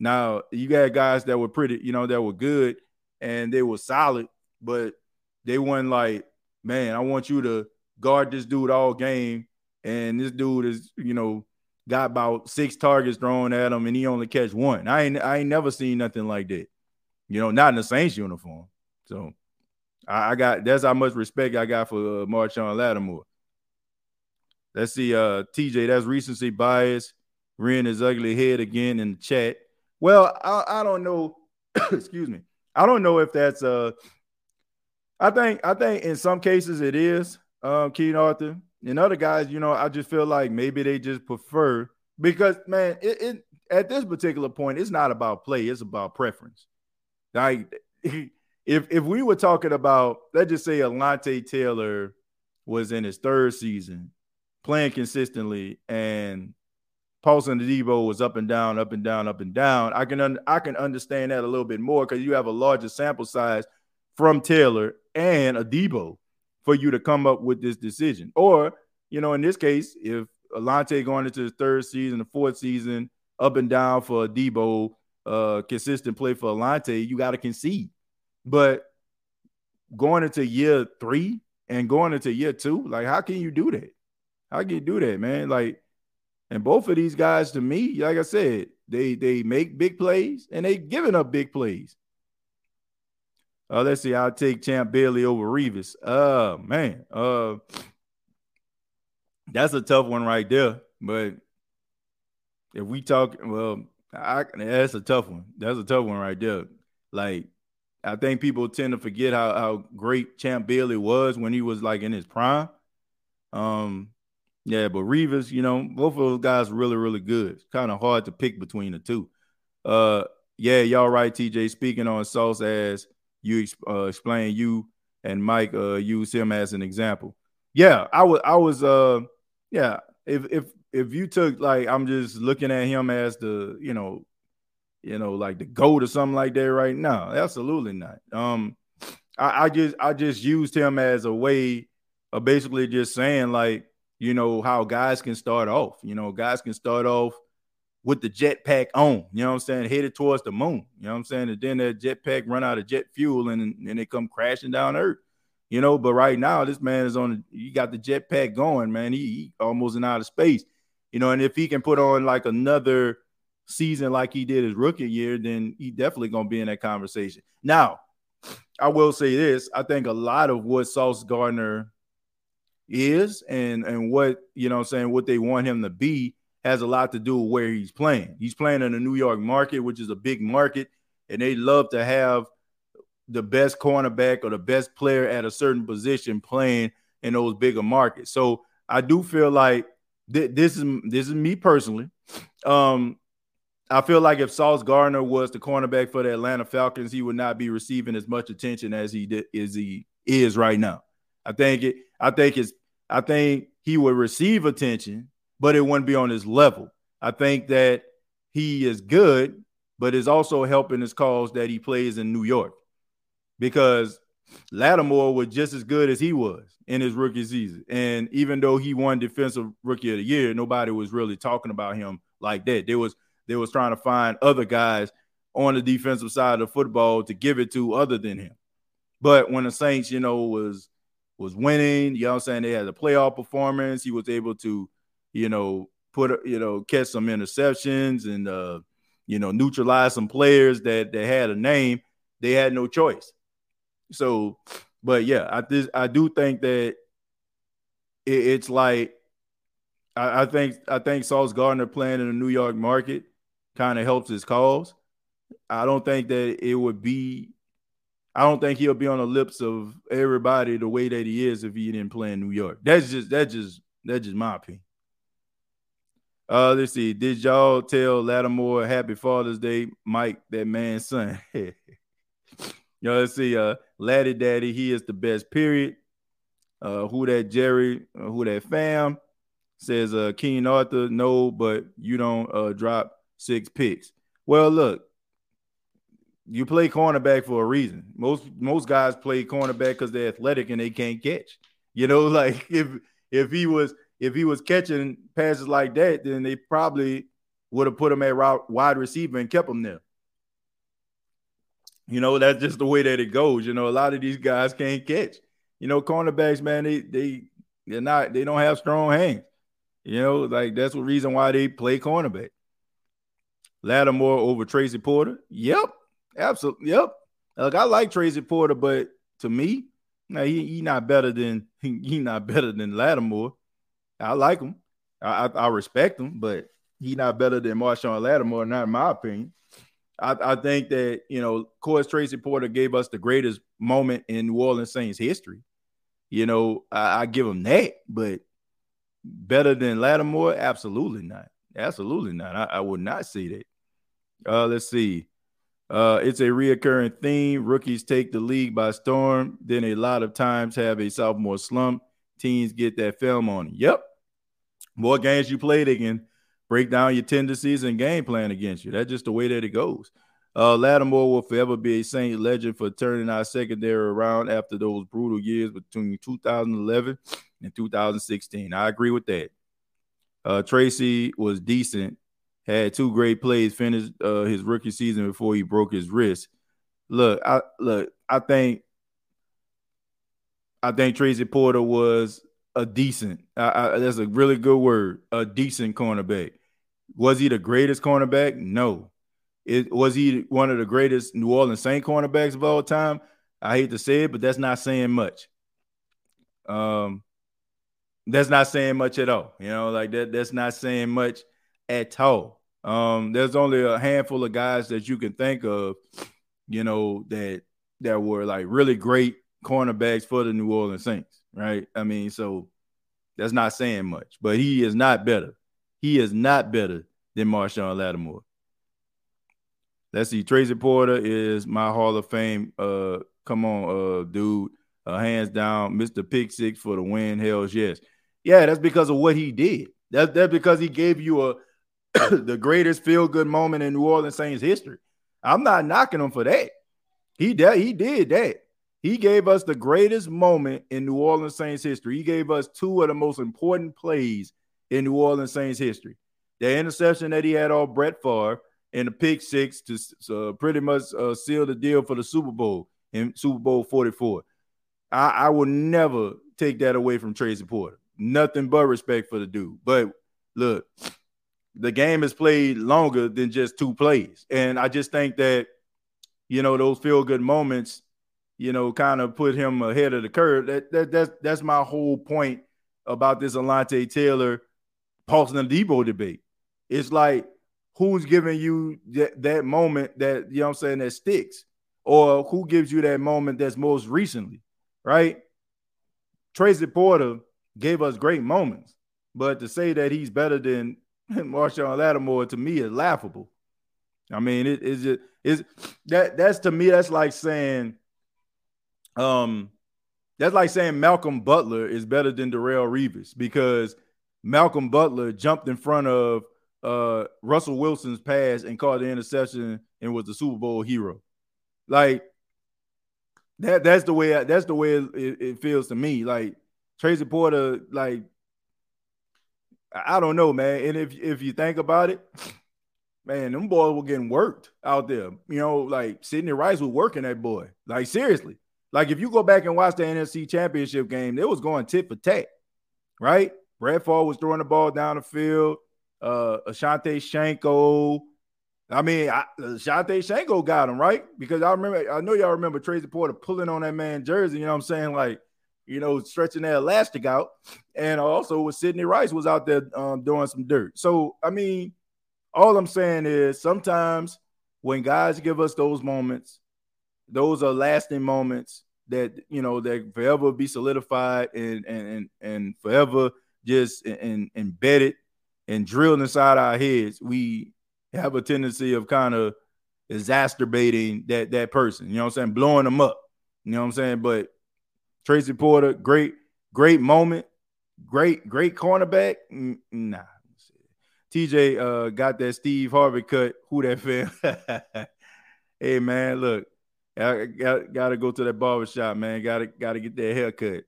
Now you got guys that were pretty, you know, that were good and they were solid, but they weren't like, man, I want you to guard this dude all game, and this dude is, you know, got about six targets thrown at him, and he only catch one. I ain't, I ain't never seen nothing like that you know, not in the Saints uniform. So I, I got that's how much respect I got for uh, Marshon Lattimore. Let's see, uh, TJ, that's recency bias. Rearing his ugly head again in the chat. Well, I, I don't know. excuse me. I don't know if that's uh I think I think in some cases it is um King Arthur. In other guys, you know, I just feel like maybe they just prefer because man, it, it at this particular point, it's not about play, it's about preference. Like if if we were talking about, let's just say Alontae Taylor was in his third season, playing consistently, and Paulson Debo was up and down, up and down, up and down. I can un- I can understand that a little bit more because you have a larger sample size from Taylor and Adebo for you to come up with this decision. Or, you know, in this case, if Alontae going into his third season, the fourth season, up and down for Adebo, uh, consistent play for Alontae, you got to concede. But going into year three and going into year two, like how can you do that? How can you do that, man? Like, and both of these guys, to me, like I said, they they make big plays and they giving up big plays. Uh, let's see. I'll take Champ Bailey over Revis. Uh man. Uh that's a tough one right there. But if we talk, well, I, that's a tough one. That's a tough one right there. Like, I think people tend to forget how, how great Champ Bailey was when he was like in his prime. Um, yeah, but Revis, you know, both of those guys really, really good. Kind of hard to pick between the two. Uh, yeah, y'all right, TJ. Speaking on Sauce as you uh, explain, you and Mike uh use him as an example. Yeah, I was, I was, uh, yeah. If if if you took like I'm just looking at him as the you know, you know, like the goat or something like that right now, absolutely not. Um, I, I just I just used him as a way of basically just saying like you know how guys can start off. You know, guys can start off with the jetpack on, you know what I'm saying, headed towards the moon. You know what I'm saying? And then that jetpack run out of jet fuel and and they come crashing down Earth. You know, but right now this man is on. you got the jetpack going, man. He, he almost in outer space. You know, and if he can put on like another season like he did his rookie year, then he definitely gonna be in that conversation. Now, I will say this: I think a lot of what Sauce Gardner is and and what you know, I'm saying what they want him to be has a lot to do with where he's playing. He's playing in the New York market, which is a big market, and they love to have the best cornerback or the best player at a certain position playing in those bigger markets. So I do feel like th- this is this is me personally. Um, I feel like if Sauce Gardner was the cornerback for the Atlanta Falcons, he would not be receiving as much attention as he did, as he is right now. I think it. I think it's. I think he would receive attention, but it wouldn't be on his level. I think that he is good, but is also helping his cause that he plays in New York because Lattimore was just as good as he was in his rookie season. And even though he won defensive rookie of the year, nobody was really talking about him like that. There was they was trying to find other guys on the defensive side of the football to give it to other than him. But when the Saints, you know, was was winning, you know what I'm saying, they had a playoff performance, he was able to, you know, put you know, catch some interceptions and uh, you know, neutralize some players that that had a name. They had no choice so, but yeah, I this I do think that it, it's like I, I, think I think Sauce Gardner playing in the New York market kind of helps his cause. I don't think that it would be. I don't think he'll be on the lips of everybody the way that he is if he didn't play in New York. That's just that's just that's just my opinion. Uh, let's see. Did y'all tell Lattimore Happy Father's Day, Mike, that man's son? Know, let's see. Uh, Laddie Daddy, he is the best. Period. Uh, who that Jerry? Uh, who that fam? Says uh, King Arthur. No, but you don't uh drop six picks. Well, look, you play cornerback for a reason. Most most guys play cornerback because they're athletic and they can't catch. You know, like if if he was if he was catching passes like that, then they probably would have put him at route wide receiver and kept him there. You know, that's just the way that it goes. You know, a lot of these guys can't catch. You know, cornerbacks, man, they they they're not they don't have strong hands. You know, like that's the reason why they play cornerback. Lattimore over Tracy Porter. Yep, absolutely. Yep. Like I like Tracy Porter, but to me, now he, he not better than he, not better than Lattimore. I like him. I, I, I respect him, but he not better than Marshon Lattimore, not in my opinion. I, I think that you know, of course, Tracy Porter gave us the greatest moment in New Orleans Saints history. You know, I, I give him that, but better than Lattimore? Absolutely not. Absolutely not. I, I would not say that. Uh, let's see. Uh, it's a reoccurring theme. Rookies take the league by storm. Then a lot of times have a sophomore slump. Teams get that film on. Yep. More games you play, they can break down your tendencies and game plan against you. That's just the way that it goes. Uh, Lattimore will forever be a Saint legend for turning our secondary around after those brutal years between 2011 and 2016. I agree with that. Uh, Tracy was decent, had two great plays, finished uh, his rookie season before he broke his wrist. Look, I look, I think, I think Tracy Porter was a decent. I, I, that's a really good word. A decent cornerback. Was he the greatest cornerback? No. It, was he one of the greatest New Orleans Saint cornerbacks of all time? I hate to say it, but that's not saying much. Um, that's not saying much at all. You know, like that. That's not saying much at all. Um, there's only a handful of guys that you can think of, you know, that that were like really great cornerbacks for the New Orleans Saints, right? I mean, so that's not saying much, but he is not better. He is not better than Marshon Lattimore. Let's see. Tracy Porter is my Hall of Fame. Uh, come on, uh, dude. Uh, hands down, Mr. Pick Six for the win. Hells yes. Yeah, that's because of what he did. That's that's because he gave you a the greatest feel good moment in New Orleans Saints history. I'm not knocking him for that. He did he did that. He gave us the greatest moment in New Orleans Saints history. He gave us two of the most important plays in New Orleans Saints history. The interception that he had on Brett Favre and the pick six to uh, pretty much uh, seal the deal for the Super Bowl in Super Bowl 44. I, I will never take that away from Tracy Porter. Nothing but respect for the dude. But look, the game is played longer than just two plays. And I just think that, you know, those feel good moments, you know, kind of put him ahead of the curve. That, that that's that's my whole point about this Alontae Taylor Paulson Debo debate. It's like who's giving you that, that moment that you know I'm saying that sticks, or who gives you that moment that's most recently, right? Tracy Porter gave us great moments, but to say that he's better than Marshon Lattimore to me is laughable. I mean, it is just is that that's to me that's like saying, um, that's like saying Malcolm Butler is better than Darrelle Revis because Malcolm Butler jumped in front of uh, Russell Wilson's pass and caught the interception and was the Super Bowl hero. Like that that's the way that's the way it, it feels to me. Like Tracy Porter, like I don't know, man. And if if you think about it, man, them boys were getting worked out there. You know, like Sidney Rice was working that boy. Like seriously. Like if you go back and watch the NFC Championship game, it was going tit for tat, right? Brett Favre was throwing the ball down the field. Uh, Visanthe Shiancoe. I mean, I, Visanthe Shiancoe got him right because I remember. I know y'all remember Tracy Porter pulling on that man jersey. You know what I'm saying? Like, you know, stretching that elastic out, and also with Sidney Rice was out there um, doing some dirt. So, I mean, all I'm saying is sometimes when guys give us those moments, those are lasting moments that you know that forever be solidified and and and, and forever just and embedded and drilled inside our heads, we have a tendency of kind of exacerbating that that person. You know what I'm saying? Blowing them up. You know what I'm saying? But Tracy Porter, great, great moment, great, great cornerback. Nah. TJ uh, got that Steve Harvey cut. Who that fan? hey man, look, I got, got to go to that barbershop, man. Got to got to get that haircut.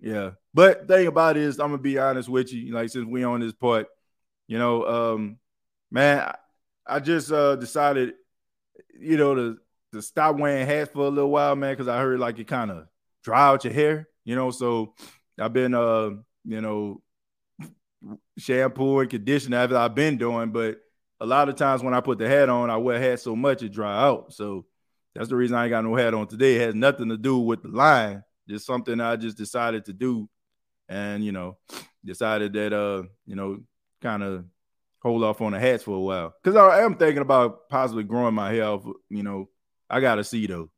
Yeah. But thing about it is, I'm gonna be honest with you. Like since we on this part, you know, um, man, I, I just uh decided, you know, to to stop wearing hats for a little while, man, because I heard like it kind of dry out your hair, you know. So I've been uh, you know, shampoo and conditioner I've been doing, but a lot of times when I put the hat on, I wear hat so much it dry out. So that's the reason I ain't got no hat on today. It has nothing to do with the line, just something I just decided to do and you know decided that uh you know kind of hold off on the hats for a while because I am thinking about possibly growing my hair. Off, you know, I gotta see though.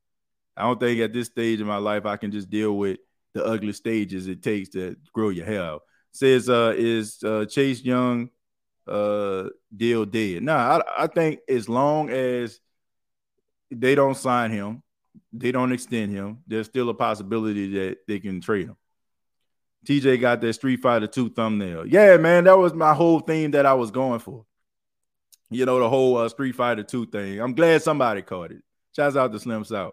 I don't think at this stage in my life I can just deal with the ugly stages it takes to grow your hair out. Says uh is uh Chase Young uh deal dead? Nah, I, I think as long as they don't sign him, they don't extend him, there's still a possibility that they can trade him. TJ got that Street Fighter 2 thumbnail. Yeah, man, that was my whole theme that I was going for. You know, the whole uh, Street Fighter 2 thing. I'm glad somebody caught it. Shouts out to Slim South.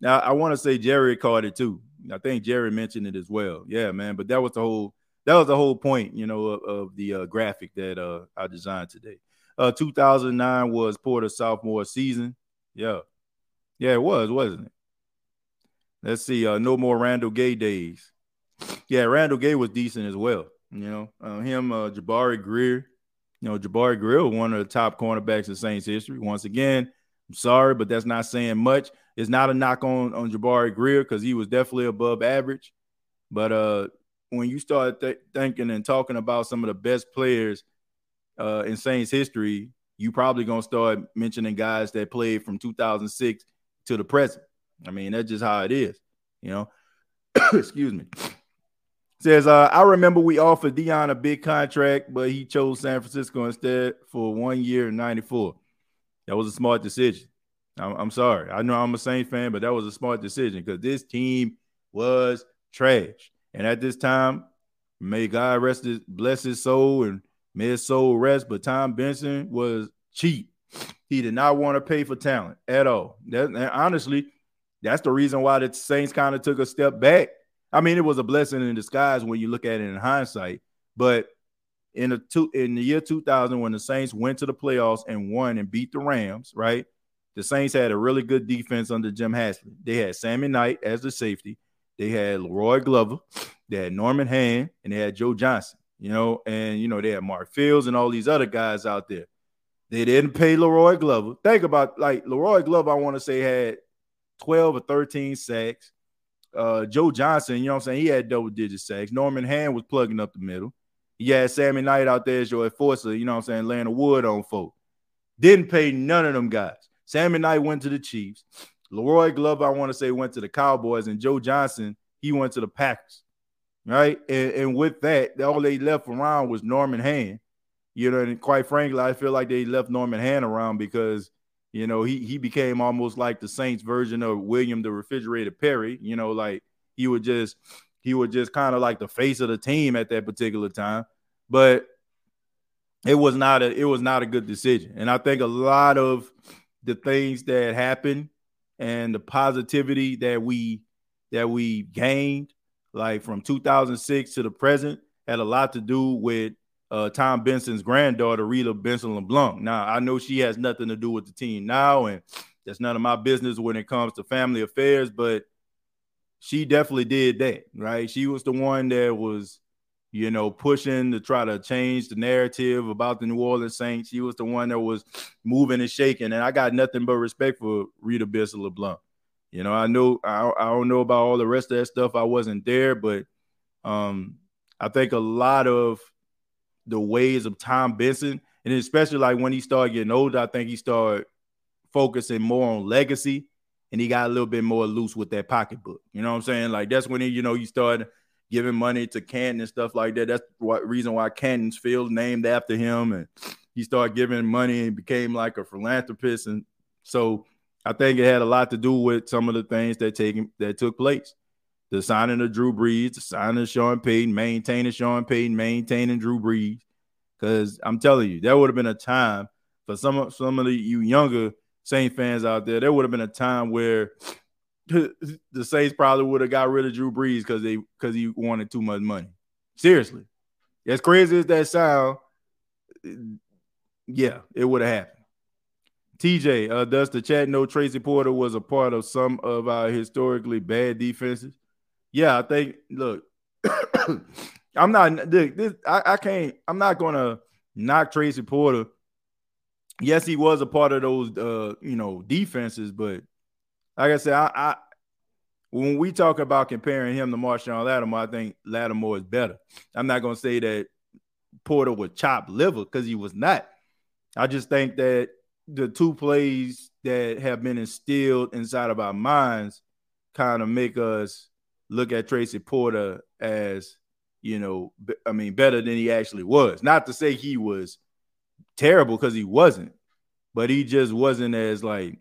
Now, I want to say Jerry caught it too. I think Jerry mentioned it as well. Yeah, man, but that was the whole that was the whole point, you know, of, of the uh, graphic that uh, I designed today. Uh, 2009 was Porter's sophomore season. Yeah, yeah, it was, wasn't it? Let's see. Uh, no more Randall Gay days. Yeah, Randall Gay was decent as well. You know, uh, him, uh, Jabari Greer. You know, Jabari Greer, one of the top cornerbacks in Saints history. Once again, I'm sorry, but that's not saying much. It's not a knock on on Jabari Greer because he was definitely above average. But uh, when you start th- thinking and talking about some of the best players uh, in Saints history, you probably gonna start mentioning guys that played from 2006 to the present. I mean, that's just how it is. You know, excuse me. Says, uh, I remember we offered Dion a big contract, but he chose San Francisco instead for one year in 94. That was a smart decision. I'm, I'm sorry. I know I'm a Saints fan, but that was a smart decision because this team was trash. And at this time, may God rest his bless his soul and may his soul rest. But Tom Benson was cheap. He did not want to pay for talent at all. That honestly, that's the reason why the Saints kind of took a step back. I mean, it was a blessing in disguise when you look at it in hindsight. But in the two in the year 2000, when the Saints went to the playoffs and won and beat the Rams, right? The Saints had a really good defense under Jim Haslett. They had Sammy Knight as the safety. They had La'Roi Glover. They had Norman Hand, and they had Joe Johnson. You know, and you know they had Mark Fields and all these other guys out there. They didn't pay La'Roi Glover. Think about like La'Roi Glover. I want to say had 12 or 13 sacks. Uh, Joe Johnson, you know what I'm saying? He had double digit sacks. Norman Hand was plugging up the middle. He had Sammy Knight out there as your enforcer, you know what I'm saying, laying the wood on folk. Didn't pay none of them guys. Sammy Knight went to the Chiefs. La'Roi Glover, I want to say, went to the Cowboys, and Joe Johnson, he went to the Packers. Right. And, and with that, all they left around was Norman Hand. You know, and quite frankly, I feel like they left Norman Hand around because you know, he he became almost like the Saints version of William the Refrigerator Perry. You know, like he would just he would just kind of like the face of the team at that particular time. But it was not a it was not a good decision. And I think a lot of the things that happened and the positivity that we that we gained like from 2006 to the present had a lot to do with uh, Tom Benson's granddaughter, Rita Benson LeBlanc. Now, I know she has nothing to do with the team now, and that's none of my business when it comes to family affairs, but she definitely did that, right? She was the one that was, you know, pushing to try to change the narrative about the New Orleans Saints. She was the one that was moving and shaking, and I got nothing but respect for Rita Benson LeBlanc. You know, I know I, I don't know about all the rest of that stuff. I wasn't there, but um, I think a lot of the ways of Tom Benson, and especially like when he started getting older, I think he started focusing more on legacy, and he got a little bit more loose with that pocketbook. You know what I'm saying? Like that's when he, you know, he started giving money to Canton and stuff like that. That's what reason why Canton's Field named after him, and he started giving money and became like a philanthropist. And so I think it had a lot to do with some of the things that taking that took place the signing of Drew Brees, the signing of Sean Payton, maintaining Sean Payton, maintaining Drew Brees. Because I'm telling you, there would have been a time for some of some of the you younger Saints fans out there. There would have been a time where the Saints probably would have got rid of Drew Brees because they because he wanted too much money. Seriously, as crazy as that sound, yeah, it would have happened. TJ, uh, does the chat know Tracy Porter was a part of some of our historically bad defenses? yeah, I think look, I'm not this, I, I can't I'm not gonna knock Tracy Porter. Yes, he was a part of those uh, you know, defenses, but like I said, I, I when we talk about comparing him to Marshon Lattimore, I think Lattimore is better. I'm not gonna say that Porter would chop liver because he was not. I just think that the two plays that have been instilled inside of our minds kind of make us look at Tracy Porter as, you know, I mean, better than he actually was. Not to say he was terrible because he wasn't, but he just wasn't as like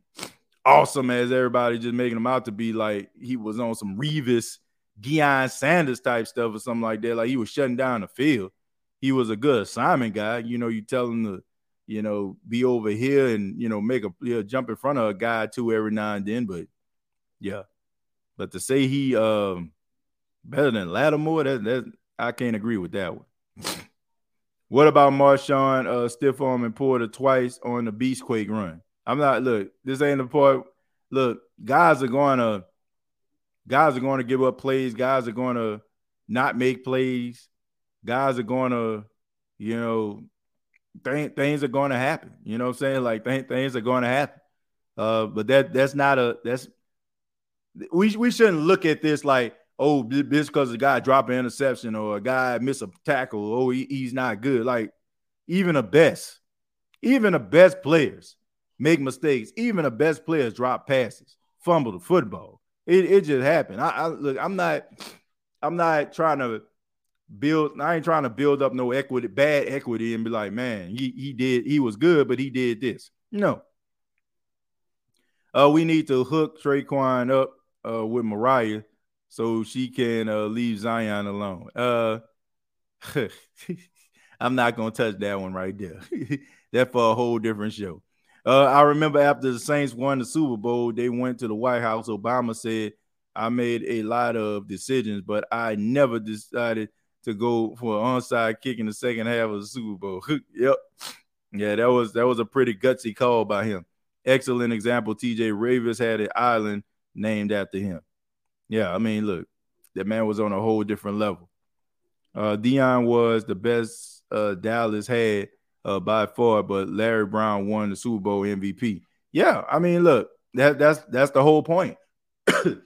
awesome as everybody just making him out to be. Like he was on some Revis, Deion Sanders type stuff or something like that. Like he was shutting down the field. He was a good assignment guy. You know, you tell him to, you know, be over here and you know make a you know, jump in front of a guy too every now and then. But yeah, but to say he um better than Lattimore, that that I can't agree with that one. what about Marshon, uh, stiff arm and Porter twice on the Beastquake run? I'm not look. This ain't the part. Look, guys are going to guys are going to give up plays. Guys are going to not make plays. Guys are going to, you know, th- things are going to happen. You know what I'm saying? Like th- things are going to happen. Uh, but that that's not a that's we we shouldn't look at this like oh this because a guy dropped an interception or a guy miss a tackle oh he, he's not good like even the best even the best players make mistakes even the best players drop passes fumble the football it, it just happened I, I look i'm not i'm not trying to build i ain't trying to build up no equity bad equity and be like man he, he did he was good but he did this no uh, we need to hook Tre'Quan up uh, with Mariah so she can uh, leave Zion alone. Uh, I'm not gonna touch that one right there. that for a whole different show. Uh, I remember after the Saints won the Super Bowl, they went to the White House. Obama said, I made a lot of decisions, but I never decided to go for an onside kick in the second half of the Super Bowl. yep. Yeah, that was that was a pretty gutsy call by him. Excellent example. TJ Revis had an island named after him. Yeah, I mean, look, that man was on a whole different level. Uh, Deion was the best uh, Dallas had uh, by far, but Larry Brown won the Super Bowl MVP. Yeah, I mean, look, that that's that's the whole point. and,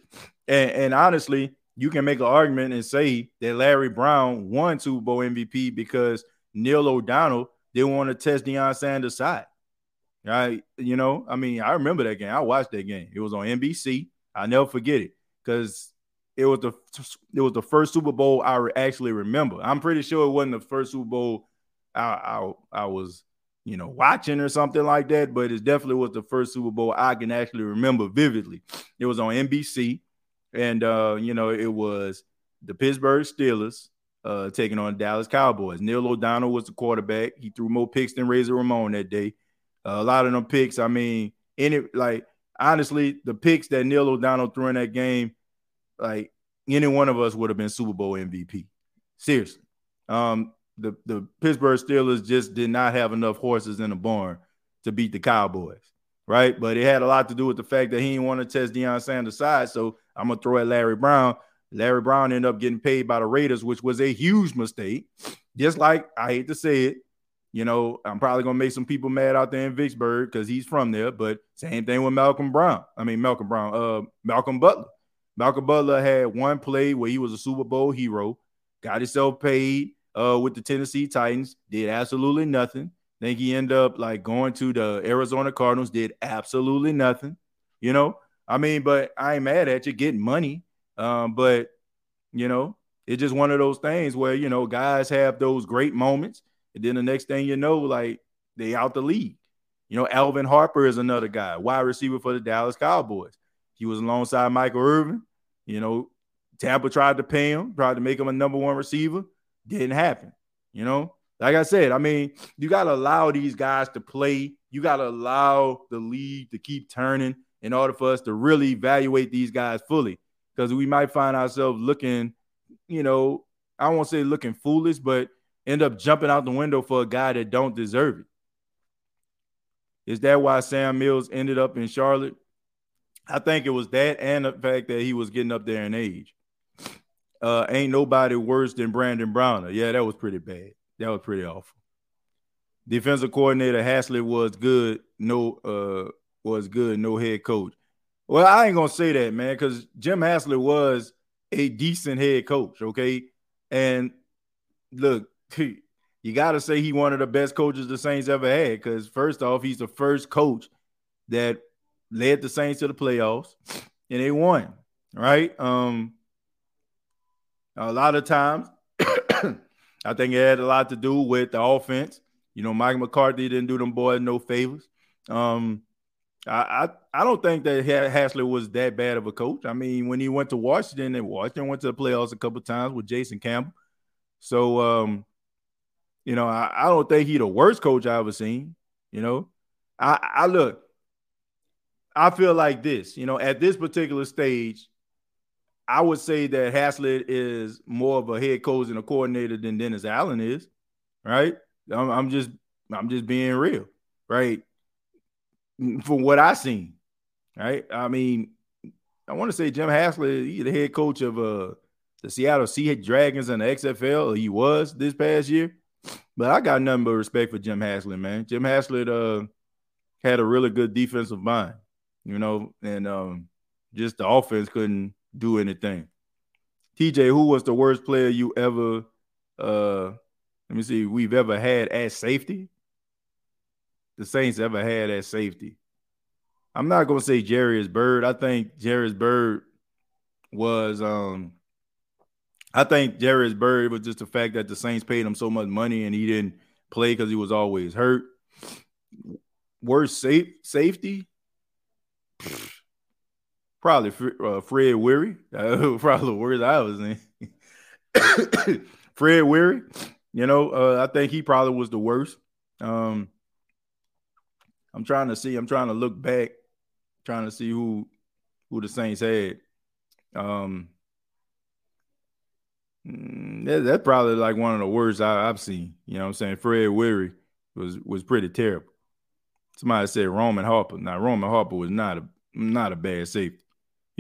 and honestly, you can make an argument and say that Larry Brown won Super Bowl MVP because Neil O'Donnell didn't want to test Deion Sanders' side. Right? You know, I mean, I remember that game. I watched that game. It was on NBC. I'll never forget it because it was the it was the first Super Bowl I actually remember. I'm pretty sure it wasn't the first Super Bowl I, I, I was you know watching or something like that, but it definitely was the first Super Bowl I can actually remember vividly. It was on NBC, and uh, you know it was the Pittsburgh Steelers uh, taking on Dallas Cowboys. Neil O'Donnell was the quarterback. He threw more picks than Razor Ramon that day. Uh, a lot of them picks, I mean, any like honestly, the picks that Neil O'Donnell threw in that game, like any one of us would have been Super Bowl MVP. Seriously. Um, the, the Pittsburgh Steelers just did not have enough horses in the barn to beat the Cowboys, right? But it had a lot to do with the fact that he didn't want to test Deion Sanders' side. So I'm gonna throw at Larry Brown. Larry Brown ended up getting paid by the Raiders, which was a huge mistake. Just like I hate to say it, you know, I'm probably gonna make some people mad out there in Vicksburg because he's from there. But same thing with Malcolm Brown. I mean Malcolm Brown, uh, Malcolm Butler. Malcolm Butler had one play where he was a Super Bowl hero, got himself paid uh, with the Tennessee Titans, did absolutely nothing. Then he ended up like going to the Arizona Cardinals, did absolutely nothing. You know, I mean, but I ain't mad at you getting money. Um, but you know, it's just one of those things where you know guys have those great moments, and then the next thing you know, like they out the league. You know, Alvin Harper is another guy, wide receiver for the Dallas Cowboys. He was alongside Michael Irvin. You know, Tampa tried to pay him, tried to make him a number one receiver. Didn't happen. You know, like I said, I mean, you got to allow these guys to play. You got to allow the league to keep turning in order for us to really evaluate these guys fully. Because we might find ourselves looking, you know, I won't say looking foolish, but end up jumping out the window for a guy that don't deserve it. Is that why Sam Mills ended up in Charlotte? I think it was that and the fact that he was getting up there in age. Uh, ain't nobody worse than Brandon Browner. Yeah, that was pretty bad. That was pretty awful. Defensive coordinator Haslett was good. No, uh, was good. No head coach. Well, I ain't gonna say that, man, because Jim Haslett was a decent head coach. Okay, and look, you got to say he one of the best coaches the Saints ever had. Because first off, he's the first coach that led the Saints to the playoffs, and they won. Right? Um, a lot of times, I think it had a lot to do with the offense. You know, Mike McCarthy didn't do them boys no favors. Um, I, I, I don't think that Haslett was that bad of a coach. I mean, when he went to Washington and Washington went to the playoffs a couple times with Jason Campbell. So, um, you know, I, I don't think he the worst coach I ever seen. You know, I, I look, I feel like this, you know, at this particular stage, I would say that Haslett is more of a head coach and a coordinator than Dennis Allen is, right? I'm, I'm just I'm just being real, right? From what I've seen, right? I mean, I want to say Jim Haslett, he's the head coach of uh the Seattle Sea Dragons and the XFL. He was this past year, but I got nothing but respect for Jim Haslett, man. Jim Haslett uh had a really good defensive mind you know, and um, just the offense couldn't do anything. TJ, who was the worst player you ever uh let me see, we've ever had at safety? The Saints ever had at safety. I'm not gonna say Jairus Byrd. I think Jairus Byrd was um I think Jairus Byrd was just the fact that the Saints paid him so much money and he didn't play because he was always hurt. Worst safe safety? Probably uh, Fred Weary. Uh, probably the words I was in. Fred Weary. You know, uh, I think he probably was the worst. Um, I'm trying to see. I'm trying to look back, trying to see who who the Saints had. Um, mm, that, that's probably like one of the worst I, have seen. You know what I'm saying? Fred Weary was was pretty terrible. Somebody said Roman Harper. Now Roman Harper was not a not a bad safety.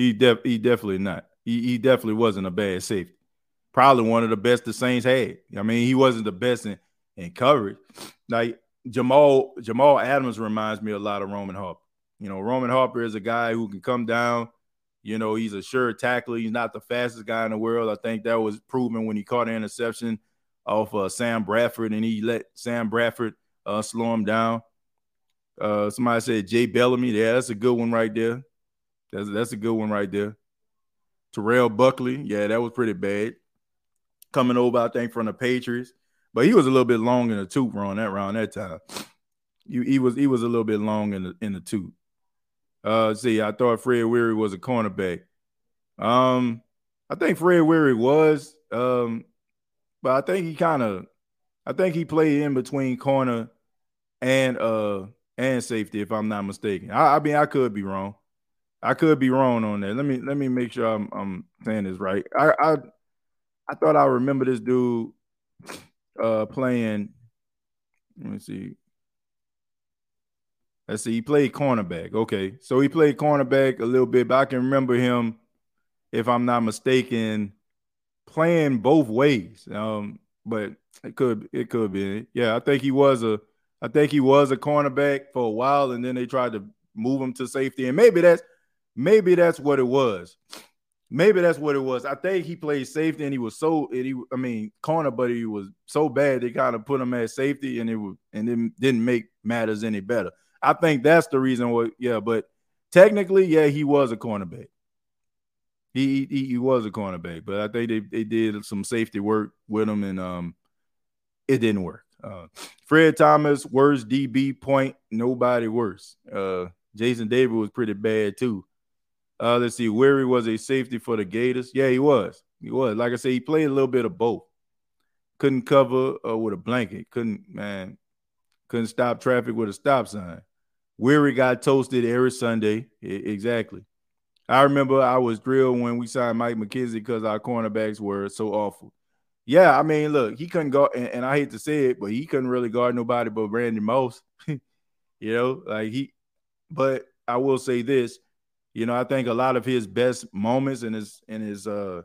He def he definitely not. He he definitely wasn't a bad safety. Probably one of the best the Saints had. I mean, he wasn't the best in, in coverage. Like Jamal Jamal Adams reminds me a lot of Roman Harper. You know, Roman Harper is a guy who can come down. You know, he's a sure tackler. He's not the fastest guy in the world. I think that was proven when he caught an interception off uh, Sam Bradford and he let Sam Bradford uh, slow him down. Uh, somebody said Jay Bellamy. Yeah, that's a good one right there. That's that's a good one right there. Terrell Buckley. Yeah, that was pretty bad. Coming over, I think, from the Patriots but he was a little bit long in the tooth around that around that time. You, he was he was a little bit long in the in the tooth. Uh, see, I thought Fred Weary was a cornerback. Um, I think Fred Weary was. Um, but I think he kind of, I think he played in between corner and uh and safety, if I'm not mistaken. I, I mean, I could be wrong. I could be wrong on that. Let me let me make sure I'm, I'm saying this right. I I I thought I remember this dude uh playing. Let me see. Let's see. He played cornerback. Okay, so he played cornerback a little bit, but I can remember him, if I'm not mistaken, playing both ways. Um, but it could it could be. Yeah, I think he was a I think he was a cornerback for a while, and then they tried to move him to safety, and maybe that's maybe that's what it was. Maybe that's what it was. I think he played safety and he was so he I mean corner, but he was so bad they kind of put him at safety and it was and it didn't make matters any better. I think that's the reason why, yeah, but technically, yeah, he was a cornerback. He, he he was a cornerback, but I think they, they did some safety work with him and um it didn't work. Uh, Fred Thomas, worst DB point, nobody worse. Uh, Jason David was pretty bad too. Uh, let's see. Weary was a safety for the Gators. Yeah, he was. He was. Like I said, he played a little bit of both. Couldn't cover uh, with a blanket. Couldn't man. Couldn't stop traffic with a stop sign. Weary got toasted every Sunday. I- exactly. I remember I was thrilled when we signed Mike McKenzie because our cornerbacks were so awful. Yeah, I mean, look, he couldn't go, and, and I hate to say it, but he couldn't really guard nobody but Randy Moss. you know, like he. But I will say this: you know, I think a lot of his best moments and his and his uh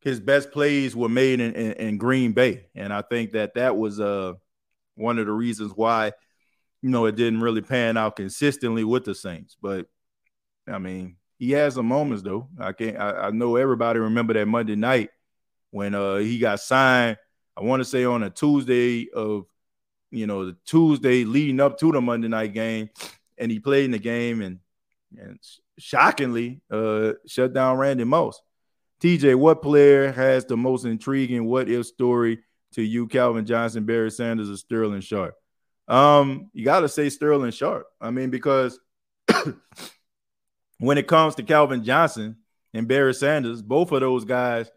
his best plays were made in, in, in, Green Bay, and I think that that was uh one of the reasons why you know it didn't really pan out consistently with the Saints. But I mean, he has some moments though. I can't. I, I know everybody remember that Monday night when uh he got signed. I want to say on a Tuesday of you know the Tuesday leading up to the Monday night game, and he played in the game and and shockingly uh, shut down Randy Moss. TJ, what player has the most intriguing what if story to you, Calvin Johnson, Barry Sanders, or Sterling Sharpe? Um, you got to say Sterling Sharpe. I mean, because when it comes to Calvin Johnson and Barry Sanders, both of those guys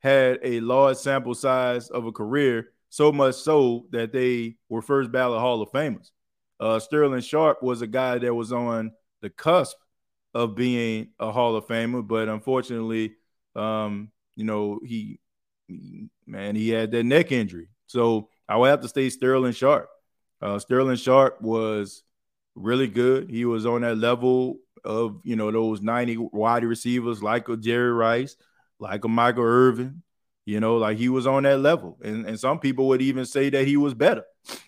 had a large sample size of a career, so much so that they were first ballot Hall of Famers. Uh, Sterling Sharpe was a guy that was on the cusp of being a Hall of Famer, but unfortunately, um, you know, he, man, he had that neck injury. So I would have to stay Sterling Sharpe. Uh, Sterling Sharpe was really good. He was on that level of you know those 90 wide receivers like a Jerry Rice, like a Michael Irvin. You know, like he was on that level, and and some people would even say that he was better.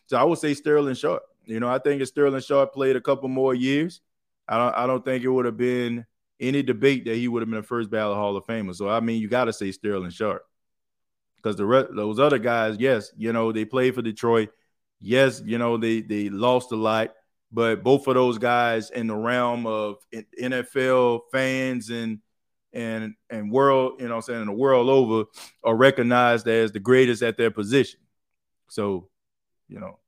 So I would say Sterling Sharpe. You know, I think if Sterling Sharpe played a couple more years, I don't I don't think it would have been any debate that he would have been the first ballot Hall of Famer. So I mean, you got to say Sterling Sharpe because the rest, those other guys, yes, you know they played for Detroit. Yes, you know they they lost a lot, but both of those guys in the realm of NFL fans and and and world, you know, I'm saying the world over, are recognized as the greatest at their position. So, you know,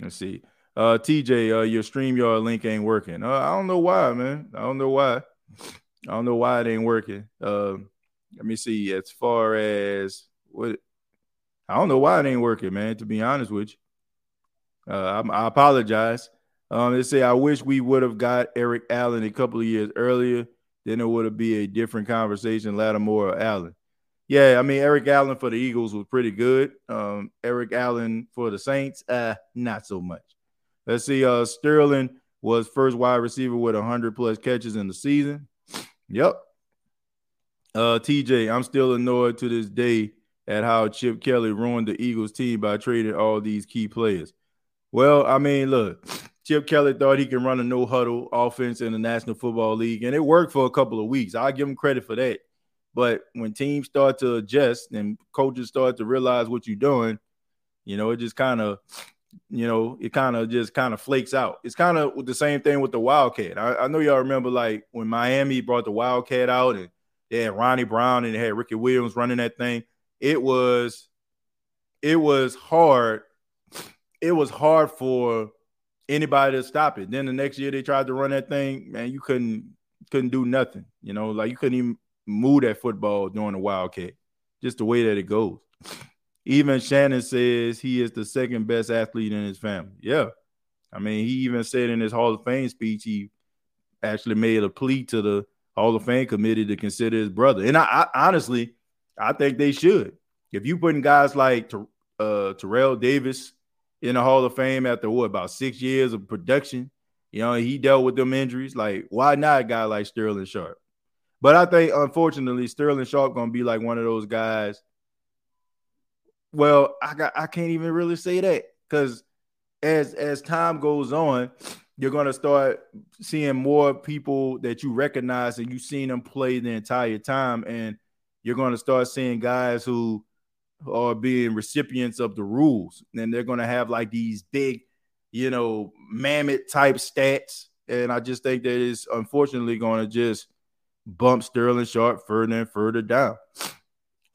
let's see. Uh, TJ, uh, your StreamYard link ain't working. Uh, I don't know why, man. I don't know why. I don't know why it ain't working. Uh, let me see. As far as what, I don't know why it ain't working, man. To be honest with you, uh, I, I apologize. Um, they say I wish we would have got Eric Allen a couple of years earlier. Then it would have been a different conversation, Lattimore or Allen. Yeah, I mean Eric Allen for the Eagles was pretty good. Um, Eric Allen for the Saints, uh, not so much. Let's see. Uh, Sterling was first wide receiver with 100 plus catches in the season. Yep. Uh, TJ, I'm still annoyed to this day at how Chip Kelly ruined the Eagles team by trading all these key players. Well, I mean, look, Chip Kelly thought he can run a no huddle offense in the National Football League, and it worked for a couple of weeks. I give him credit for that. But when teams start to adjust and coaches start to realize what you're doing, you know, it just kind of you know, it kind of just kind of flakes out. It's kind of the same thing with the Wildcat. I, I, know y'all remember like when Miami brought the Wildcat out and they had Ronnie Brown and they had Ricky Williams running that thing. It was it was hard. It was hard for anybody to stop it. Then the next year they tried to run that thing, man, you couldn't couldn't do nothing. You know, like you couldn't even move that football during the Wildcat. Just the way that it goes. Even Shannon says he is the second best athlete in his family. Yeah. I mean, he even said in his Hall of Fame speech, he actually made a plea to the Hall of Fame committee to consider his brother. And I, I honestly, I think they should. If you putting guys like uh, Terrell Davis in the Hall of Fame after what about six years of production, you know, he dealt with them injuries. Like, why not a guy like Sterling Sharpe? But I think, unfortunately, Sterling Sharpe gonna be like one of those guys well, I got I can't even really say that because as as time goes on, you're gonna start seeing more people that you recognize and you've seen them play the entire time, and you're gonna start seeing guys who are being recipients of the rules, and they're gonna have like these big, you know, mammoth type stats. And I just think that it's unfortunately gonna just bump Sterling Sharpe further and further down.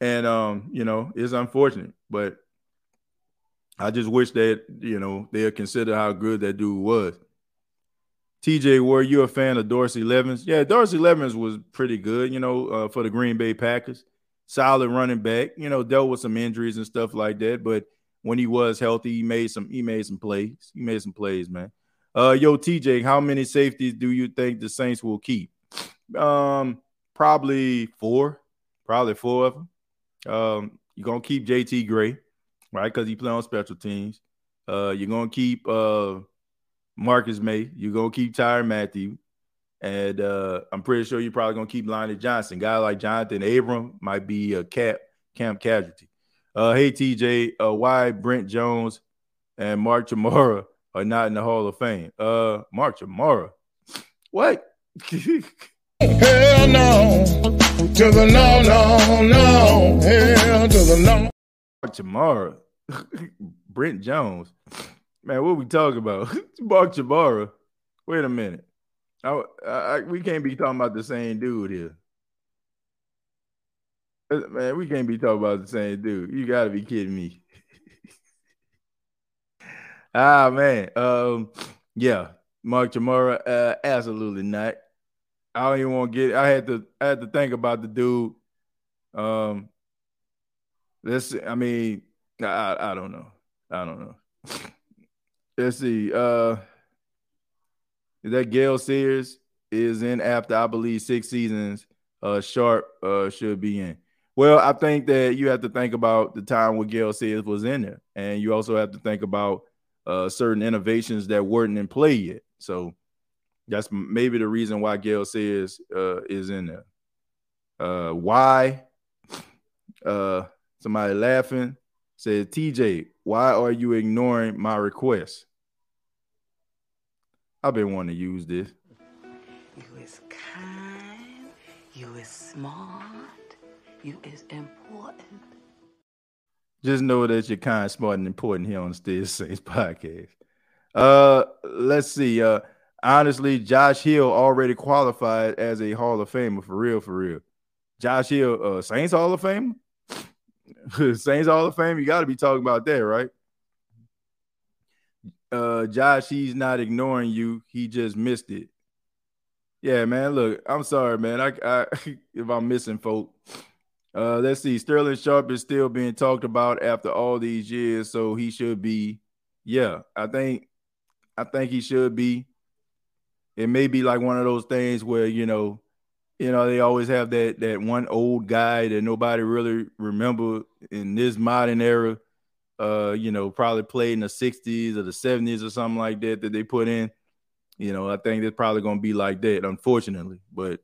And um, you know, it's unfortunate, but I just wish that you know they'd consider how good that dude was. TJ, were you a fan of Dorsey Levens? Yeah, Dorsey Levens was pretty good, you know, uh, for the Green Bay Packers. Solid running back, you know, dealt with some injuries and stuff like that. But when he was healthy, he made some he made some plays. He made some plays, man. Uh, yo, TJ, how many safeties do you think the Saints will keep? Um, probably four, probably four of them. Um, you're gonna keep JT Gray, right? Because he play on special teams. Uh, you're gonna keep uh Marcus Maye. You're gonna keep Tyrann Mathieu, And uh, I'm pretty sure you're probably gonna keep Lonnie Johnson. Guy like Jonathan Abram might be a cap camp casualty. Uh, hey TJ, uh, why Brent Jones and Mark Chmura are not in the Hall of Fame? Uh, Mark what? Hell no. To the no, no, no. Hell to the no. Tomorrow. Brent Jones. Man, what we talking about? Mark Chmura. Wait a minute. I, I, we can't be talking about the same dude here. Uh, man, we can't be talking about the same dude. You gotta be kidding me. ah man. Um, yeah, Mark Chmura, uh, absolutely not. I don't even want to get. I had to. I had to think about the dude. Um, this. I mean, I. I don't know. I don't know. Let's see. Uh, is that Gale Sayers is in after I believe six seasons. Uh, Sharpe uh should be in. Well, I think that you have to think about the time when Gale Sayers was in there, and you also have to think about uh certain innovations that weren't in play yet. So that's maybe the reason why Gale Sayers uh, is in there. Uh, why? Uh, somebody laughing said, TJ, why are you ignoring my request? I've been wanting to use this. You is kind, you is smart, you is important. Just know that you're kind, smart, and important here on the Still Saints podcast. Uh, let's see. Uh, honestly, Josh Hill already qualified as a Hall of Famer for real, for real. Josh Hill, uh, Saints Hall of Fame, Saints Hall of Fame. You got to be talking about that, right? Uh, Josh, he's not ignoring you. He just missed it. Yeah, man. Look, I'm sorry, man. I, I if I'm missing folk. Uh, let's see. Sterling Sharpe is still being talked about after all these years, so he should be. Yeah, I think I think he should be. It may be like one of those things where you know, you know, they always have that that one old guy that nobody really remember in this modern era. Uh, you know, probably played in the '60s or the '70s or something like that that they put in. You know, I think it's probably going to be like that, unfortunately. But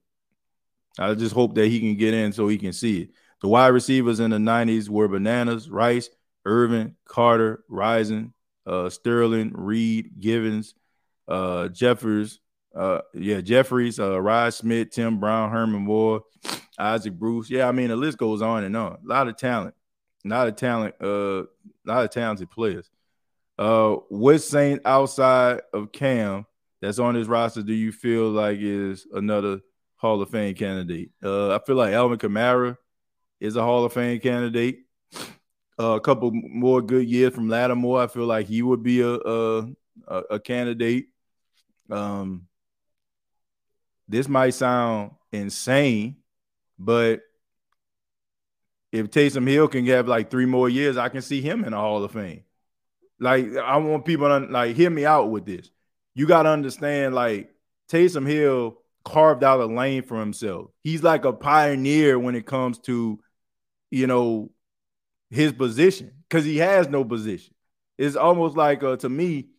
I just hope that he can get in so he can see it. The wide receivers in the 90s were Bananas, Rice, Irvin, Carter, Rison, uh, Sterling, Reed, Givens, uh, Jeffers, uh, yeah, Jeffries, uh, Rod Smith, Tim Brown, Herman Moore, Isaac Bruce. Yeah, I mean the list goes on and on. A lot of talent, a lot of talent, uh, a lot of talented players. Uh, what Saint outside of Cam that's on his roster do you feel like is another Hall of Fame candidate? Uh, I feel like Alvin Kamara is a Hall of Fame candidate. Uh, a couple more good years from Lattimore, I feel like he would be a a, a candidate. Um, this might sound insane, but if Taysom Hill can have like three more years, I can see him in the Hall of Fame. Like I want people to like hear me out with this. You got to understand, like Taysom Hill carved out a lane for himself. He's like a pioneer when it comes to, you know, his position because he has no position. It's almost like uh, to me,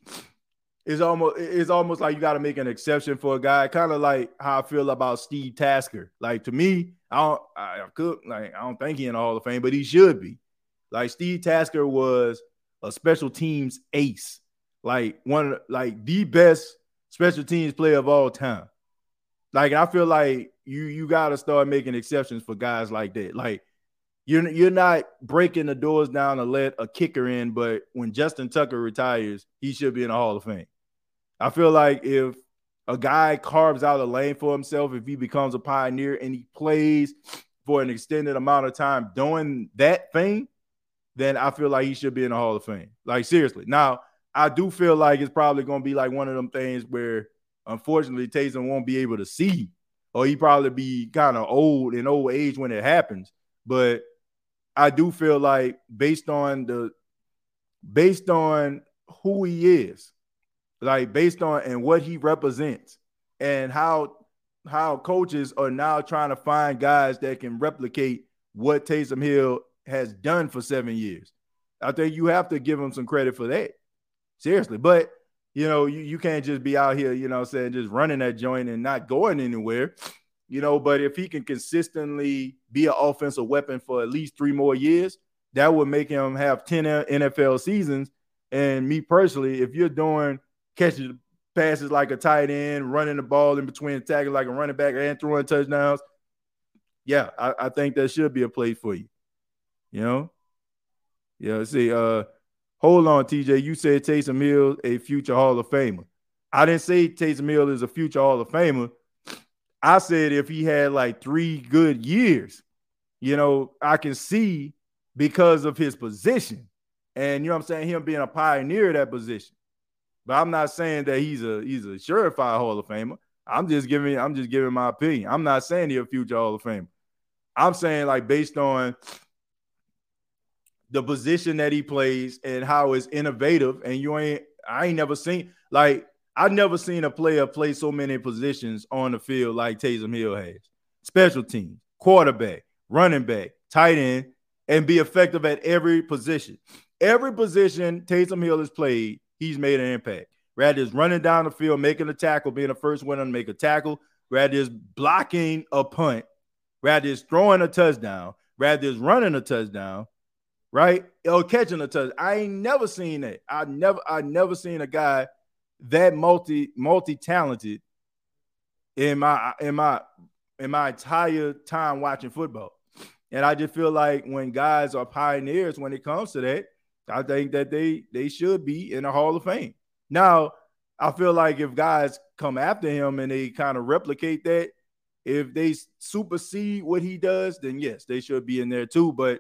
it's almost it's almost like you got to make an exception for a guy, kind of like how I feel about Steve Tasker. Like to me, I don't I could like I don't think he in the Hall of Fame, but he should be. Like Steve Tasker was a special teams ace, like one of like the best special teams player of all time. Like I feel like you you got to start making exceptions for guys like that. Like you're you're not breaking the doors down to let a kicker in, but when Justin Tucker retires, he should be in the Hall of Fame. I feel like if a guy carves out a lane for himself, if he becomes a pioneer and he plays for an extended amount of time doing that thing, then I feel like he should be in the Hall of Fame. Like seriously. Now, I do feel like it's probably going to be like one of them things where unfortunately Taysom won't be able to see, or he probably be kind of old in old age when it happens. But I do feel like based on the based on who he is, like based on and what he represents and how how coaches are now trying to find guys that can replicate what Taysom Hill has done for seven years. I think you have to give him some credit for that. Seriously. But you know, you, you can't just be out here, you know, saying just running that joint and not going anywhere. You know, but if he can consistently be an offensive weapon for at least three more years, that would make him have 10 NFL seasons. And me personally, if you're doing catching passes like a tight end, running the ball in between tackles like a running back, and throwing touchdowns. Yeah, I, I think that should be a place for you. You know? Yeah, see, uh, hold on, TJ. You said Taysom Hill a future Hall of Famer. I didn't say Taysom Hill is a future Hall of Famer. I said if he had like three good years, you know, I can see because of his position. And you know I'm saying? Him being a pioneer of that position. But I'm not saying that he's a he's a surefire Hall of Famer. I'm just giving I'm just giving my opinion. I'm not saying he's a future Hall of Famer. I'm saying like based on the position that he plays and how it's innovative. And you ain't I ain't never seen like I've never seen a player play so many positions on the field like Taysom Hill has. Special teams, quarterback, running back, tight end, and be effective at every position. Every position Taysom Hill has played, he's made an impact. Rather is running down the field, making a tackle, being the first one to make a tackle. Rather is blocking a punt. Rather is throwing a touchdown. Rather is running a touchdown. Right? Or catching a touchdown. I ain't never seen that. I never, I never seen a guy that multi, multi-talented in my in my in my entire time watching football. And I just feel like when guys are pioneers when it comes to that, I think that they they should be in the Hall of Fame. Now, I feel like if guys come after him and they kind of replicate that, if they supersede what he does, then yes, they should be in there too. But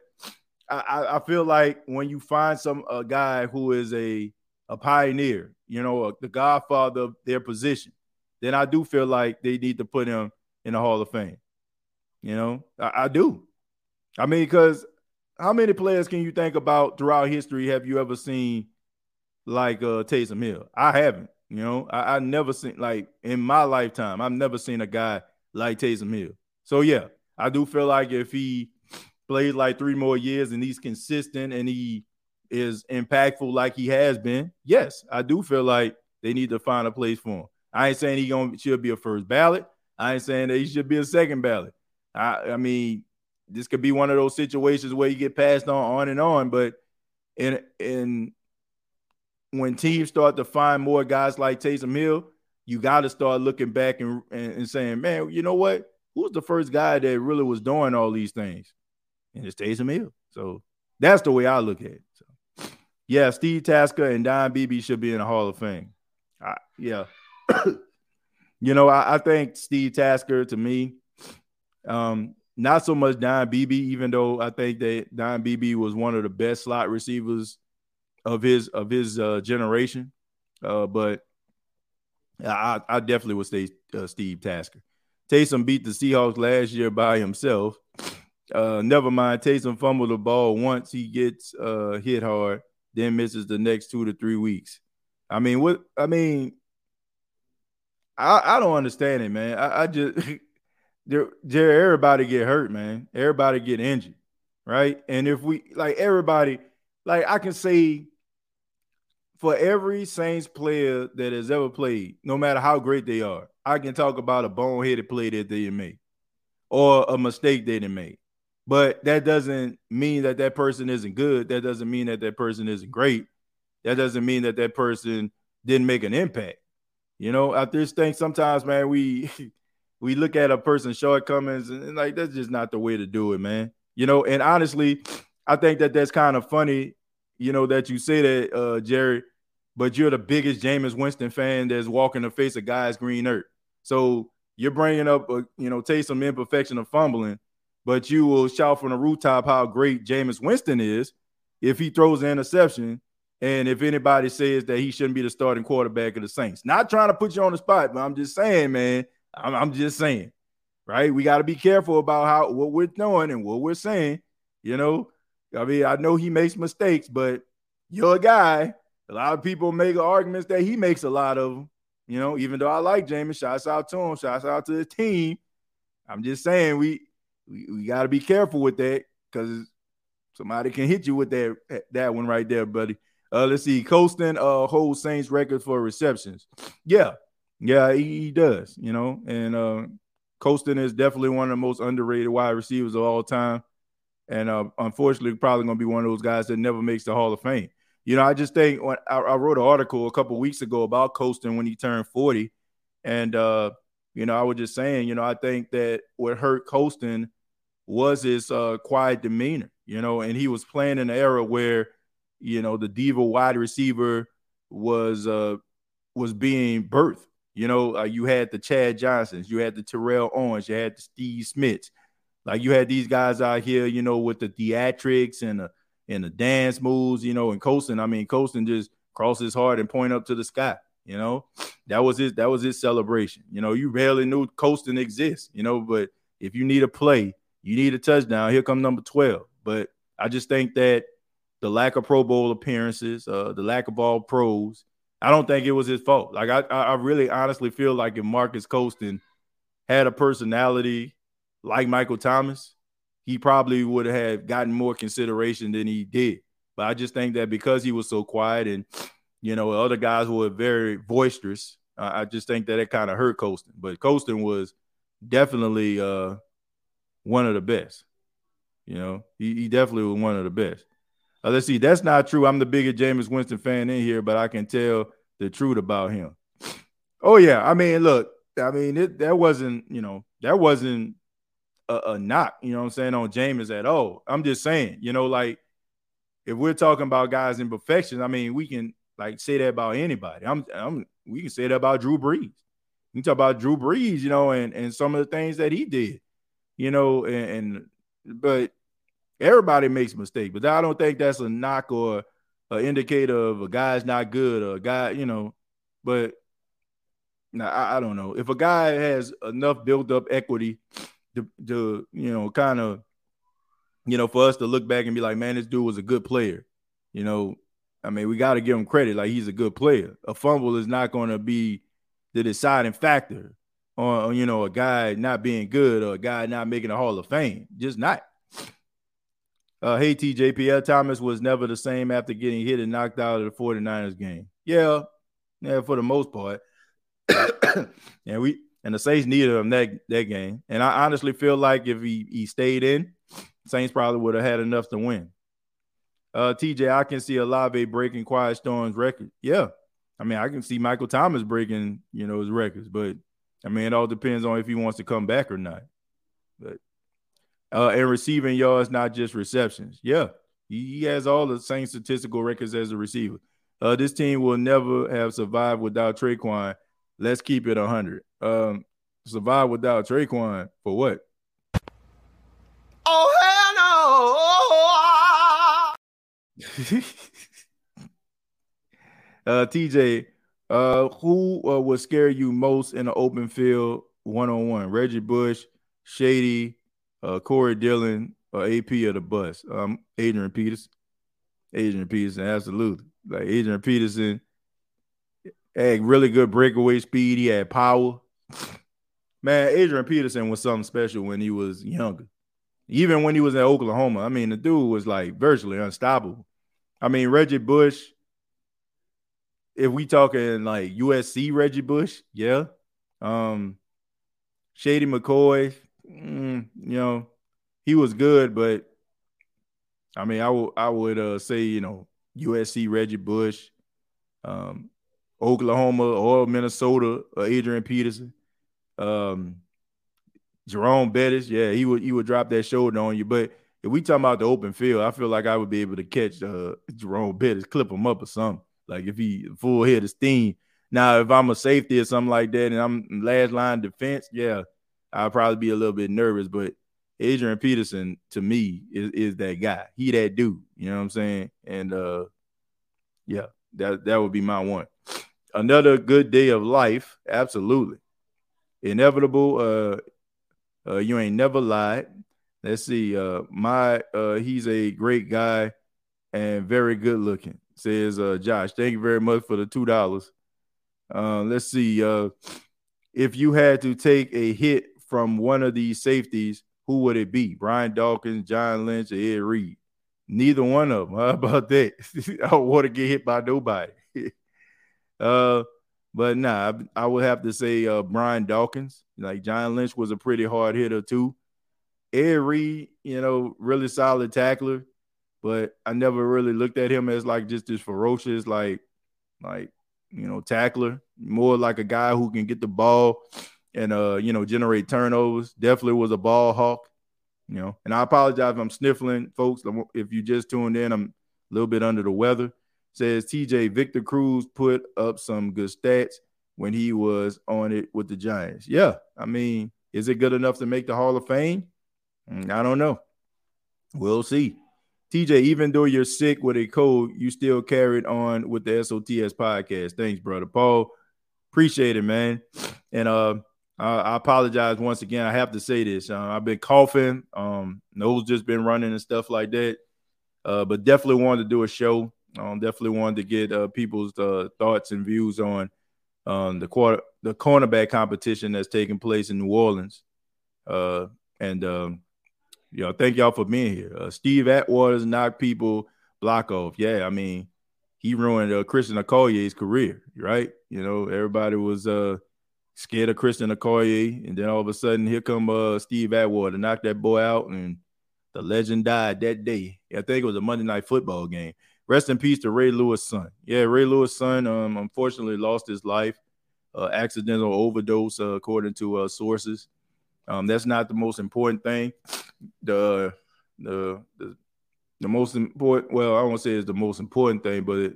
I, I feel like when you find some a guy who is a a pioneer, you know, the godfather of their position, then I do feel like they need to put him in the Hall of Fame. You know, I, I do. I mean, because how many players can you think about throughout history have you ever seen like uh Taysom Hill? I haven't. You know, I, I never seen like in my lifetime, I've never seen a guy like Taysom Hill. So yeah, I do feel like if he plays like three more years and he's consistent and he is impactful like he has been, yes, I do feel like they need to find a place for him. I ain't saying he gonna should be a first ballot. I ain't saying that he should be a second ballot. I, I mean, this could be one of those situations where you get passed on on and on, but in in when teams start to find more guys like Taysom Hill, you got to start looking back and, and, and saying, man, you know what? Who's the first guy that really was doing all these things? And it's Taysom Hill. So that's the way I look at it. Yeah, Steve Tasker and Don Beebe should be in the Hall of Fame. I, yeah. you know, I, I, think Steve Tasker to me, um, not so much Don Beebe, even though I think that Don Beebe was one of the best slot receivers of his of his uh, generation. Uh, but I, I definitely would say uh, Steve Tasker. Taysom beat the Seahawks last year by himself. Uh, never mind, Taysom fumbled the ball once. He gets uh, hit hard, then misses the next two to three weeks. I mean, what? I mean, I, I don't understand it, man. I, I just there, everybody get hurt, man. Everybody get injured, right? And if we like everybody, like I can say for every Saints player that has ever played, no matter how great they are, I can talk about a boneheaded play that they made or a mistake they didn't make. But that doesn't mean that that person isn't good. That doesn't mean that that person isn't great. That doesn't mean that that person didn't make an impact. You know, I just think sometimes, man, we we look at a person's shortcomings and, and like that's just not the way to do it, man. You know, and honestly, I think that that's kind of funny. You know that you say that, uh, Jerry, but you're the biggest Jameis Winston fan that's walking the face of guys green earth. So you're bringing up, a, you know, Taysom imperfection of fumbling, but you will shout from the rooftop how great Jameis Winston is if he throws an interception and if anybody says that he shouldn't be the starting quarterback of the Saints. Not trying to put you on the spot, but I'm just saying, man, I'm, I'm just saying, right? We got to be careful about how what we're doing and what we're saying. You know, I mean, I know he makes mistakes, but you're a guy a lot of people make arguments that he makes a lot of them. You know, even though I like Jameis, shouts out to him, shouts out to the team. I'm just saying we we, we got to be careful with that because somebody can hit you with that that one right there, buddy. Uh, let's see, Colston uh holds Saints record for receptions. Yeah, yeah, he, he does. You know, and uh, is definitely one of the most underrated wide receivers of all time, and uh, unfortunately, probably going to be one of those guys that never makes the Hall of Fame. You know, I just think when I, I wrote an article a couple weeks ago about Colston when he turned 40. And uh, you know, I was just saying, you know, I think that what hurt Colston was his uh quiet demeanor, you know, and he was playing in an era where, you know, the diva wide receiver was uh was being birthed. You know, uh, you had the Chad Johnsons, you had the Terrell Owens, you had the Steve Smiths. Like you had these guys out here, you know, with the theatrics and the and the dance moves, you know, and Colston. I mean, Colston just crosses his heart and point up to the sky. You know, that was his that was his celebration. You know, you rarely knew Colston exists, you know, but if you need a play, you need a touchdown, here come number 12. But I just think that the lack of Pro Bowl appearances, uh, the lack of all pros, I don't think it was his fault. Like I, I really honestly feel like if Marques Colston had a personality like Michael Thomas, he probably would have gotten more consideration than he did. But I just think that because he was so quiet and you know other guys were very boisterous, I just think that it kind of hurt Colston. But Colston was definitely uh, one of the best. You know, he, he definitely was one of the best. Uh, let's see, that's not true. I'm the biggest Jameis Winston fan in here, but I can tell the truth about him. Oh yeah, I mean, look, I mean, it, that wasn't, you know, that wasn't a, a knock, you know what I'm saying, on Jameis at all. I'm just saying, you know, like if we're talking about guys in perfection, I mean, we can like say that about anybody. I'm, I'm we can say that about Drew Brees. You talk about Drew Brees, you know, and and some of the things that he did, you know, and, and but everybody makes mistakes, but I don't think that's a knock or an indicator of a guy's not good or a guy, you know. But now I, I don't know if a guy has enough built up equity to, to you know, kind of, you know, for us to look back and be like, man, this dude was a good player. You know, I mean, we got to give him credit. Like he's a good player. A fumble is not going to be the deciding factor on you know a guy not being good or a guy not making a Hall of Fame. Just not. Uh, hey TJPL Thomas was never the same after getting hit and knocked out of the 49ers game. Yeah, yeah, for the most part. and we and the Saints needed him that that game. And I honestly feel like if he he stayed in, Saints probably would have had enough to win. Uh, TJ, I can see Olave breaking Quiet Storm's record. Yeah, I mean, I can see Michael Thomas breaking, you know, his records, but I mean, it all depends on if he wants to come back or not. But uh, and receiving yards, not just receptions. Yeah, he, he has all the same statistical records as a receiver. Uh, this team will never have survived without Tre'Quan. Let's keep it 100. Um, survive without Tre'Quan for what? Oh, hell no. uh, TJ, uh, who uh, would scare you most in the open field one on one? Reggie Bush, Shady, uh, Corey Dillon, or AP of the bus? Um, Adrian Peterson. Adrian Peterson, absolutely. Like Adrian Peterson had really good breakaway speed. He had power. Man, Adrian Peterson was something special when he was younger. Even when he was in Oklahoma, I mean, the dude was like virtually unstoppable. I mean, Reggie Bush, if we talking like USC Reggie Bush, yeah. Um, Shady McCoy, mm, you know, he was good, but I mean, I would I would uh, say you know USC Reggie Bush, um, Oklahoma or Minnesota or Adrian Peterson, um, Jerome Bettis. Yeah, he would he would drop that shoulder on you. But if we talking about the open field, I feel like I would be able to catch uh, Jerome Bettis, clip him up or something. Like if he full head of steam. Now, if I'm a safety or something like that, and I'm last line defense, yeah, I'll probably be a little bit nervous. But Adrian Peterson to me is, is that guy. He that dude. You know what I'm saying? And uh yeah, that that would be my one. Another good day of life, absolutely. Inevitable. Uh, uh you ain't never lied. Let's see. Uh my uh he's a great guy and very good looking, says uh Josh. Thank you very much for the two dollars. Uh let's see. Uh if you had to take a hit from one of these safeties, who would it be? Brian Dawkins, John Lynch, or Ed Reed? Neither one of them. How about that? I don't want to get hit by nobody. uh, but nah, I, I, would have to say uh, Brian Dawkins. Like John Lynch was a pretty hard hitter too. Ed Reed, you know, really solid tackler, but I never really looked at him as like just this ferocious, like, like you know, tackler. More like a guy who can get the ball and uh, you know, generate turnovers. Definitely was a ball hawk, you know. And I apologize if I'm sniffling, folks. If you just tuned in, I'm a little bit under the weather. Says TJ Victor Cruz put up some good stats when he was on it with the Giants. Yeah, I mean, is it good enough to make the Hall of Fame? Mm, I don't know. We'll see. TJ, even though you're sick with a cold, you still carried on with the SOTS podcast. Thanks, brother Paul. Appreciate it, man. And uh uh, I apologize once again. I have to say this. Uh, I've been coughing. Um, nose just been running and stuff like that. Uh, but definitely wanted to do a show. Um, definitely wanted to get uh, people's uh, thoughts and views on um, the quarter, the cornerback competition that's taking place in New Orleans. Uh, and um, you know, thank y'all for being here. Uh, Steve Atwater's knock people block off. Yeah, I mean, he ruined uh, Christian Okoye's career, right? You know, everybody was uh scared of Christian Okoye, and then all of a sudden here come uh, Steve Atwater knock that boy out, and the legend died that day. I think it was a Monday night football game. Rest in peace to Ray Lewis' son. Yeah, Ray Lewis' son um, unfortunately lost his life, uh, accidental overdose, uh, according to uh, sources. Um, that's not the most important thing. The the the, the most important, well, I won't say it's the most important thing, but it,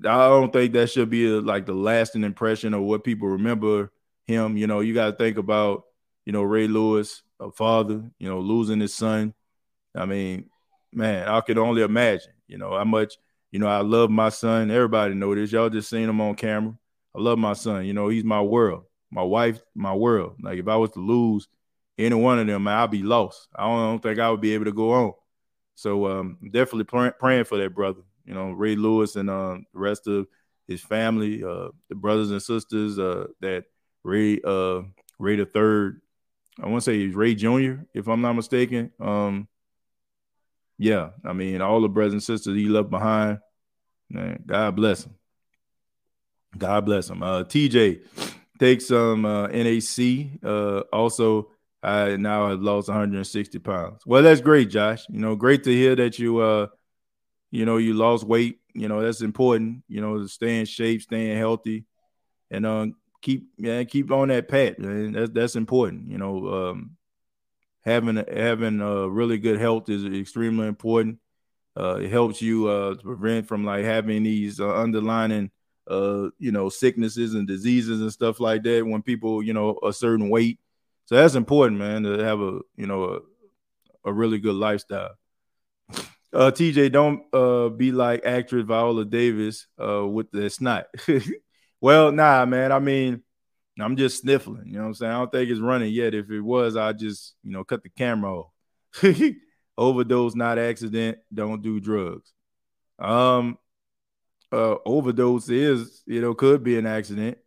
I don't think that should be a, like the lasting impression of what people remember him. You know, you got to think about, you know, Ray Lewis, a father, you know, losing his son. I mean, man, I could only imagine, you know, how much, you know, I love my son. Everybody know this. Y'all just seen him on camera. I love my son. You know, he's my world. My wife, my world. Like if I was to lose any one of them, I'd be lost. I don't, I don't think I would be able to go on. So um, definitely pray, praying for that brother You know, Ray Lewis and uh, the rest of his family, uh, the brothers and sisters uh, that Ray uh, Ray the third. I want to say he's Ray Jr. If I'm not mistaken. Um, yeah, I mean all the brothers and sisters he left behind. Man, God bless him. God bless him. Uh, TJ takes some uh, NAC. Uh, also, I now have lost 160 pounds. Well, that's great, Josh. You know, great to hear that you uh, you know, you lost weight. You know, that's important. You know, to stay in shape, staying healthy, and uh, keep yeah, keep on that path. Man. That's that's important. You know, um, having having uh, really good health is extremely important. Uh, it helps you uh, prevent from like having these uh, underlining uh, you know sicknesses and diseases and stuff like that when people you know a certain weight. So that's important, man, to have a you know a, a really good lifestyle. Uh, TJ, don't uh, be like actress Viola Davis uh, with the snot. well, nah, man. I mean, I'm just sniffling. You know what I'm saying? I don't think it's running yet. If it was, I just, you know, cut the camera off. overdose, not accident. Don't do drugs. Um, uh, overdose is, you know, could be an accident.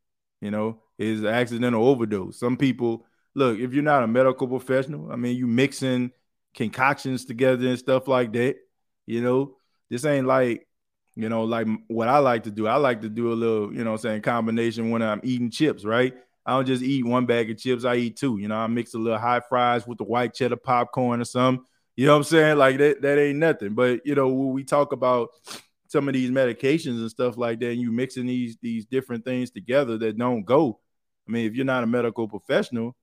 You know, is accidental overdose. Some people look if you're not a medical professional. I mean, you mixing concoctions together and stuff like that. You know, this ain't like you know, like what I like to do. I like to do a little, you know, I'm saying combination when I'm eating chips, right? I don't just eat one bag of chips. I eat two. You know, I mix a little hot fries with the white cheddar popcorn or something. You know what I'm saying? Like that, that ain't nothing. But you know, when we talk about some of these medications and stuff like that, and you mixing these these different things together that don't go. I mean, if you're not a medical professional,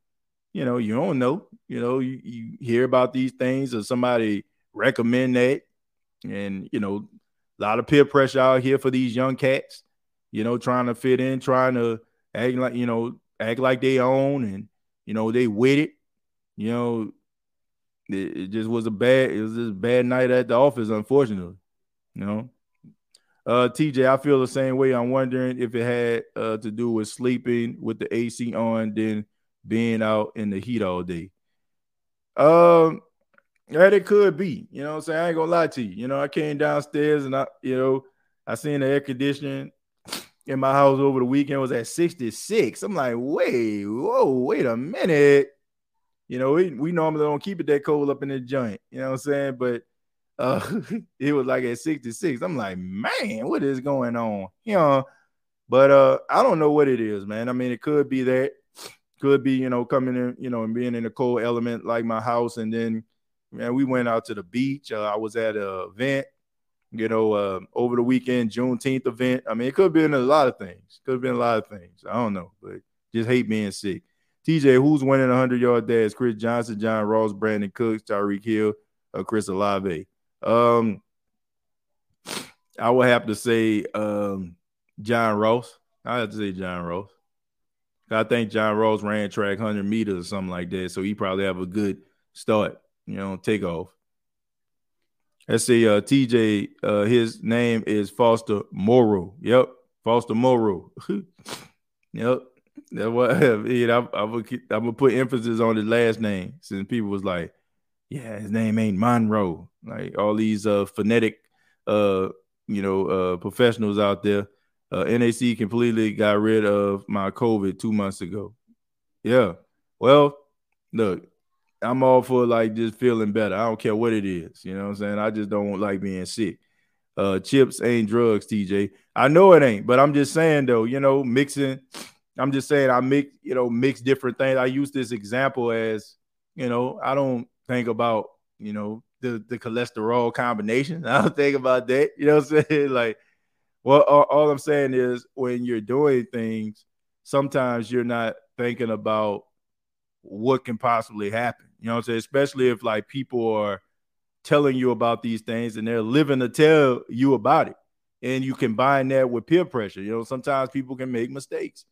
you know, you don't know. You know, you, you hear about these things or somebody recommend that. And you know, a lot of peer pressure out here for these young cats, you know, trying to fit in, trying to act like, you know, act like they own and, you know, they with it. You know, it, it just was a bad, it was just a bad night at the office, unfortunately. You know. Uh TJ, I feel the same way. I'm wondering if it had uh, to do with sleeping with the AC on, then being out in the heat all day. Um, that it could be. You know what I'm saying? I ain't gonna lie to you. You know, I came downstairs and I, you know, I seen the air conditioning in my house over the weekend was at 66. I'm like, wait, whoa, wait a minute. You know, we, we normally don't keep it that cold up in the joint. You know what I'm saying? But uh it was like at 66. I'm like, man, what is going on? You know, but uh I don't know what it is, man. I mean, it could be that, could be, you know, coming in, you know, and being in a cold element like my house, and then man, we went out to the beach. Uh, I was at an event, you know, uh, over the weekend, Juneteenth event. I mean, it could have been a lot of things. Could have been a lot of things. I don't know, but just hate being sick. TJ, who's winning 100 yard dash? Chris Johnson, John Ross, Brandin Cooks, Tyreek Hill, or Chris Olave? Um, I would have to say um, John Ross. I have to say John Ross. I think John Ross ran track 100 meters or something like that, so he probably have a good start you know, take off. Let's see, uh, TJ, uh, his name is Foster Moreau. Yep, Foster Moreau. yep, that's what you know, I, I, would, I would put emphasis on his last name since people was like, yeah, his name ain't Monroe. Like all these uh phonetic, uh, you know, uh, professionals out there. Uh, NAC completely got rid of my COVID two months ago. Yeah, well, look, I'm all for like just feeling better. I don't care what it is. You know what I'm saying? I just don't like being sick. Uh, chips ain't drugs, TJ. I know it ain't, but I'm just saying though, you know, mixing. I'm just saying I mix, you know, mix different things. I use this example as, you know, I don't think about, you know, the the cholesterol combination. I don't think about that. You know what I'm saying? Like, well, all, all I'm saying is when you're doing things, sometimes you're not thinking about what can possibly happen. You know what I'm saying? Especially if like people are telling you about these things and they're living to tell you about it. And you combine that with peer pressure. You know, sometimes people can make mistakes.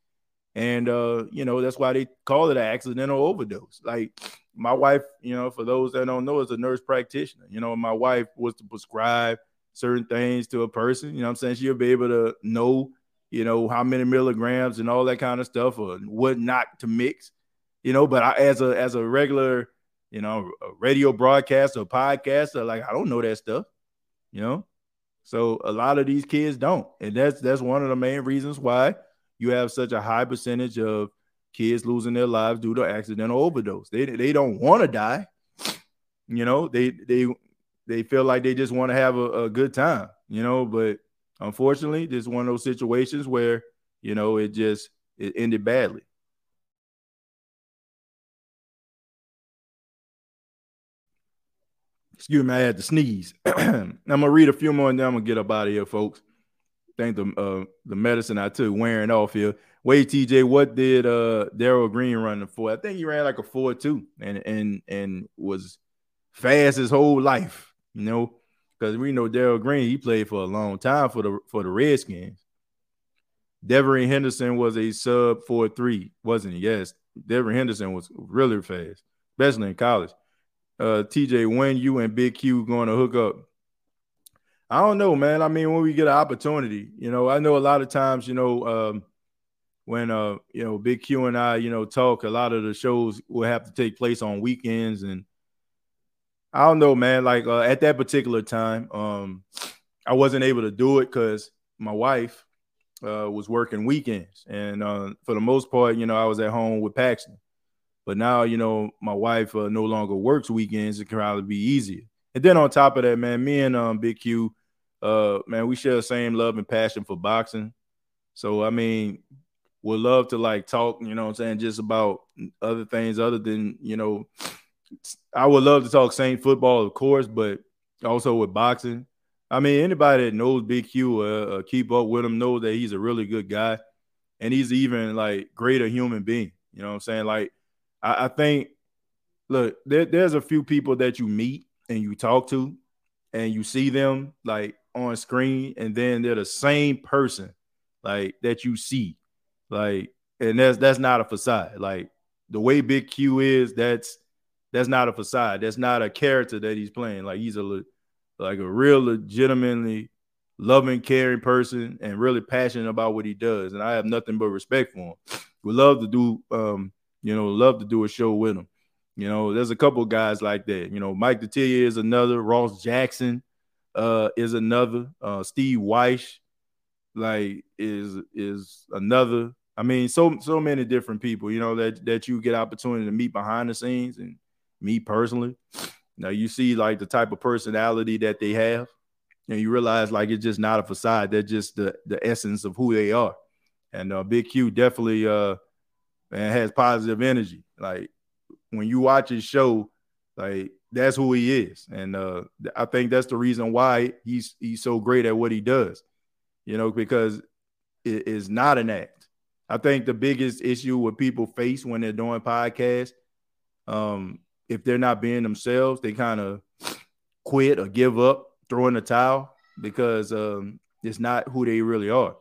And uh, you know, that's why they call it an accidental overdose. Like my wife, you know, for those that don't know, is a nurse practitioner. You know, my wife was to prescribe certain things to a person. You know I'm saying? She'll be able to know, you know, how many milligrams and all that kind of stuff or what not to mix. You know, but I, as a as a regular you know, radio broadcaster, podcaster. Like, I don't know that stuff, you know. So a lot of these kids don't, and that's that's one of the main reasons why you have such a high percentage of kids losing their lives due to accidental overdose. They they don't want to die, you know. They they they feel like they just want to have a, a good time, you know. But unfortunately, this is one of those situations where you know it just it ended badly. Excuse me, I had to sneeze. I'm gonna read a few more and then I'm gonna get up out of here, folks. Think the uh, the medicine I took wearing off here. Wait, TJ, what did uh Darrell Green run for? I think he ran like a four two and and and was fast his whole life, you know, because we know Darrell Green, he played for a long time for the for the Redskins. Devery Henderson was a sub four three, wasn't he? Yes, Devery Henderson was really fast, especially in college uh, TJ, when you and Big Q going to hook up? I don't know, man. I mean, when we get an opportunity, you know, I know a lot of times, you know, um, when uh, you know, Big Q and I, you know, talk, a lot of the shows will have to take place on weekends, and I don't know, man. Like uh, at that particular time, um, I wasn't able to do it because my wife uh, was working weekends, and uh, for the most part, you know, I was at home with Paxton. But now, you know, my wife uh, no longer works weekends. It can probably be easier. And then on top of that, man, me and um, Big Q, uh, man, we share the same love and passion for boxing. So I mean, would love to like talk, you know I'm saying, just about other things other than, you know, I would love to talk Saint football, of course, but also with boxing. I mean, anybody that knows Big Q, uh, keep up with him, know that he's a really good guy, and he's even like greater human being. You know what I'm saying? Like I, I think, look, there, there's a few people that you meet and you talk to, and you see them like on screen, and then they're the same person like that you see, like, and that's that's not a facade. Like the way Big Q is, that's that's not a facade. That's not a character that he's playing. Like he's a like a real legitimately loving, caring person and really passionate about what he does. And I have nothing but respect for him. We love to do um, you know, love to do a show with him. You know, there's a couple guys like that. You know, Mike Detillier is another. Ross Jackson uh, is another. Uh, Steve Wyche, like, is is another. I mean, so so many different people. You know that that you get opportunity to meet behind the scenes, and me personally. Now you see like the type of personality that they have, and you realize like it's just not a facade. They're just the the essence of who they are. And uh, Big Q definitely uh and has positive energy. Like when you watch his show, like that's who he is, and uh, I think that's the reason why he's he's so great at what he does. You know, because it is not an act. I think the biggest issue what people face when they're doing podcasts, um, if they're not being themselves, they kind of quit or give up, throw in the towel because um, it's not who they really are.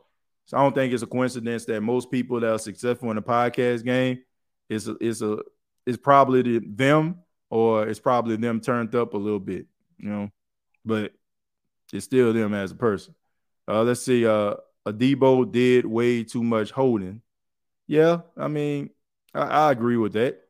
So I don't think it's a coincidence that most people that are successful in the podcast game is a, is a is probably the, them or it's probably them turned up a little bit, you know, but it's still them as a person. Uh, let's see. Uh, Adebo did way too much holding. Yeah, I mean, I, I agree with that.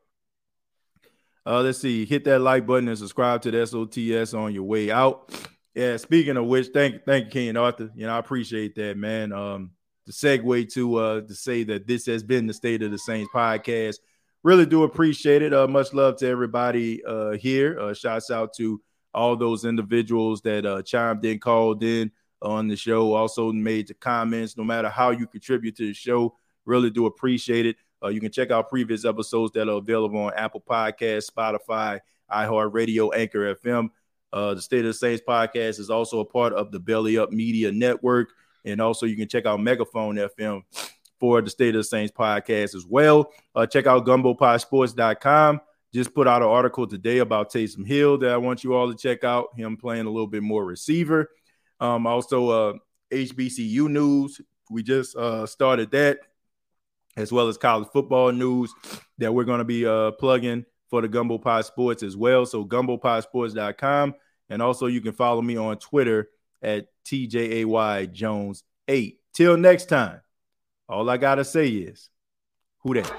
Uh, let's see. Hit that like button and subscribe to the SOTS on your way out. Yeah. Speaking of which, thank thank you, King Arthur. You know, I appreciate that, man. Um, the segue to uh to say that this has been the State of the Saints podcast. Really do appreciate it. Uh, much love to everybody uh here. Uh, shouts out to all those individuals that uh chimed in, called in on the show, also made the comments. No matter how you contribute to the show, really do appreciate it. Uh, you can check out previous episodes that are available on Apple Podcasts, Spotify, iHeartRadio, Anchor FM. Uh, the State of the Saints podcast is also a part of the Belly Up Media Network. And also, you can check out Megaphone FM for the State of the Saints podcast as well. Uh, check out gumbopodsports.com. Just put out an article today about Taysom Hill that I want you all to check out. Him playing a little bit more receiver. Um, also, uh, HBCU news. We just uh, started that, as well as college football news that we're going to be uh, plugging for the Gumbo Pod Sports as well. So, gumbopodsports.com. And also, you can follow me on Twitter at TJAY Jones 8. Till next time, all I got to say is, who that?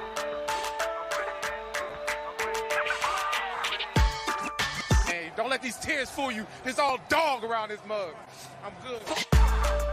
Hey, don't let these tears fool you. There's all dog around this mug. I'm good.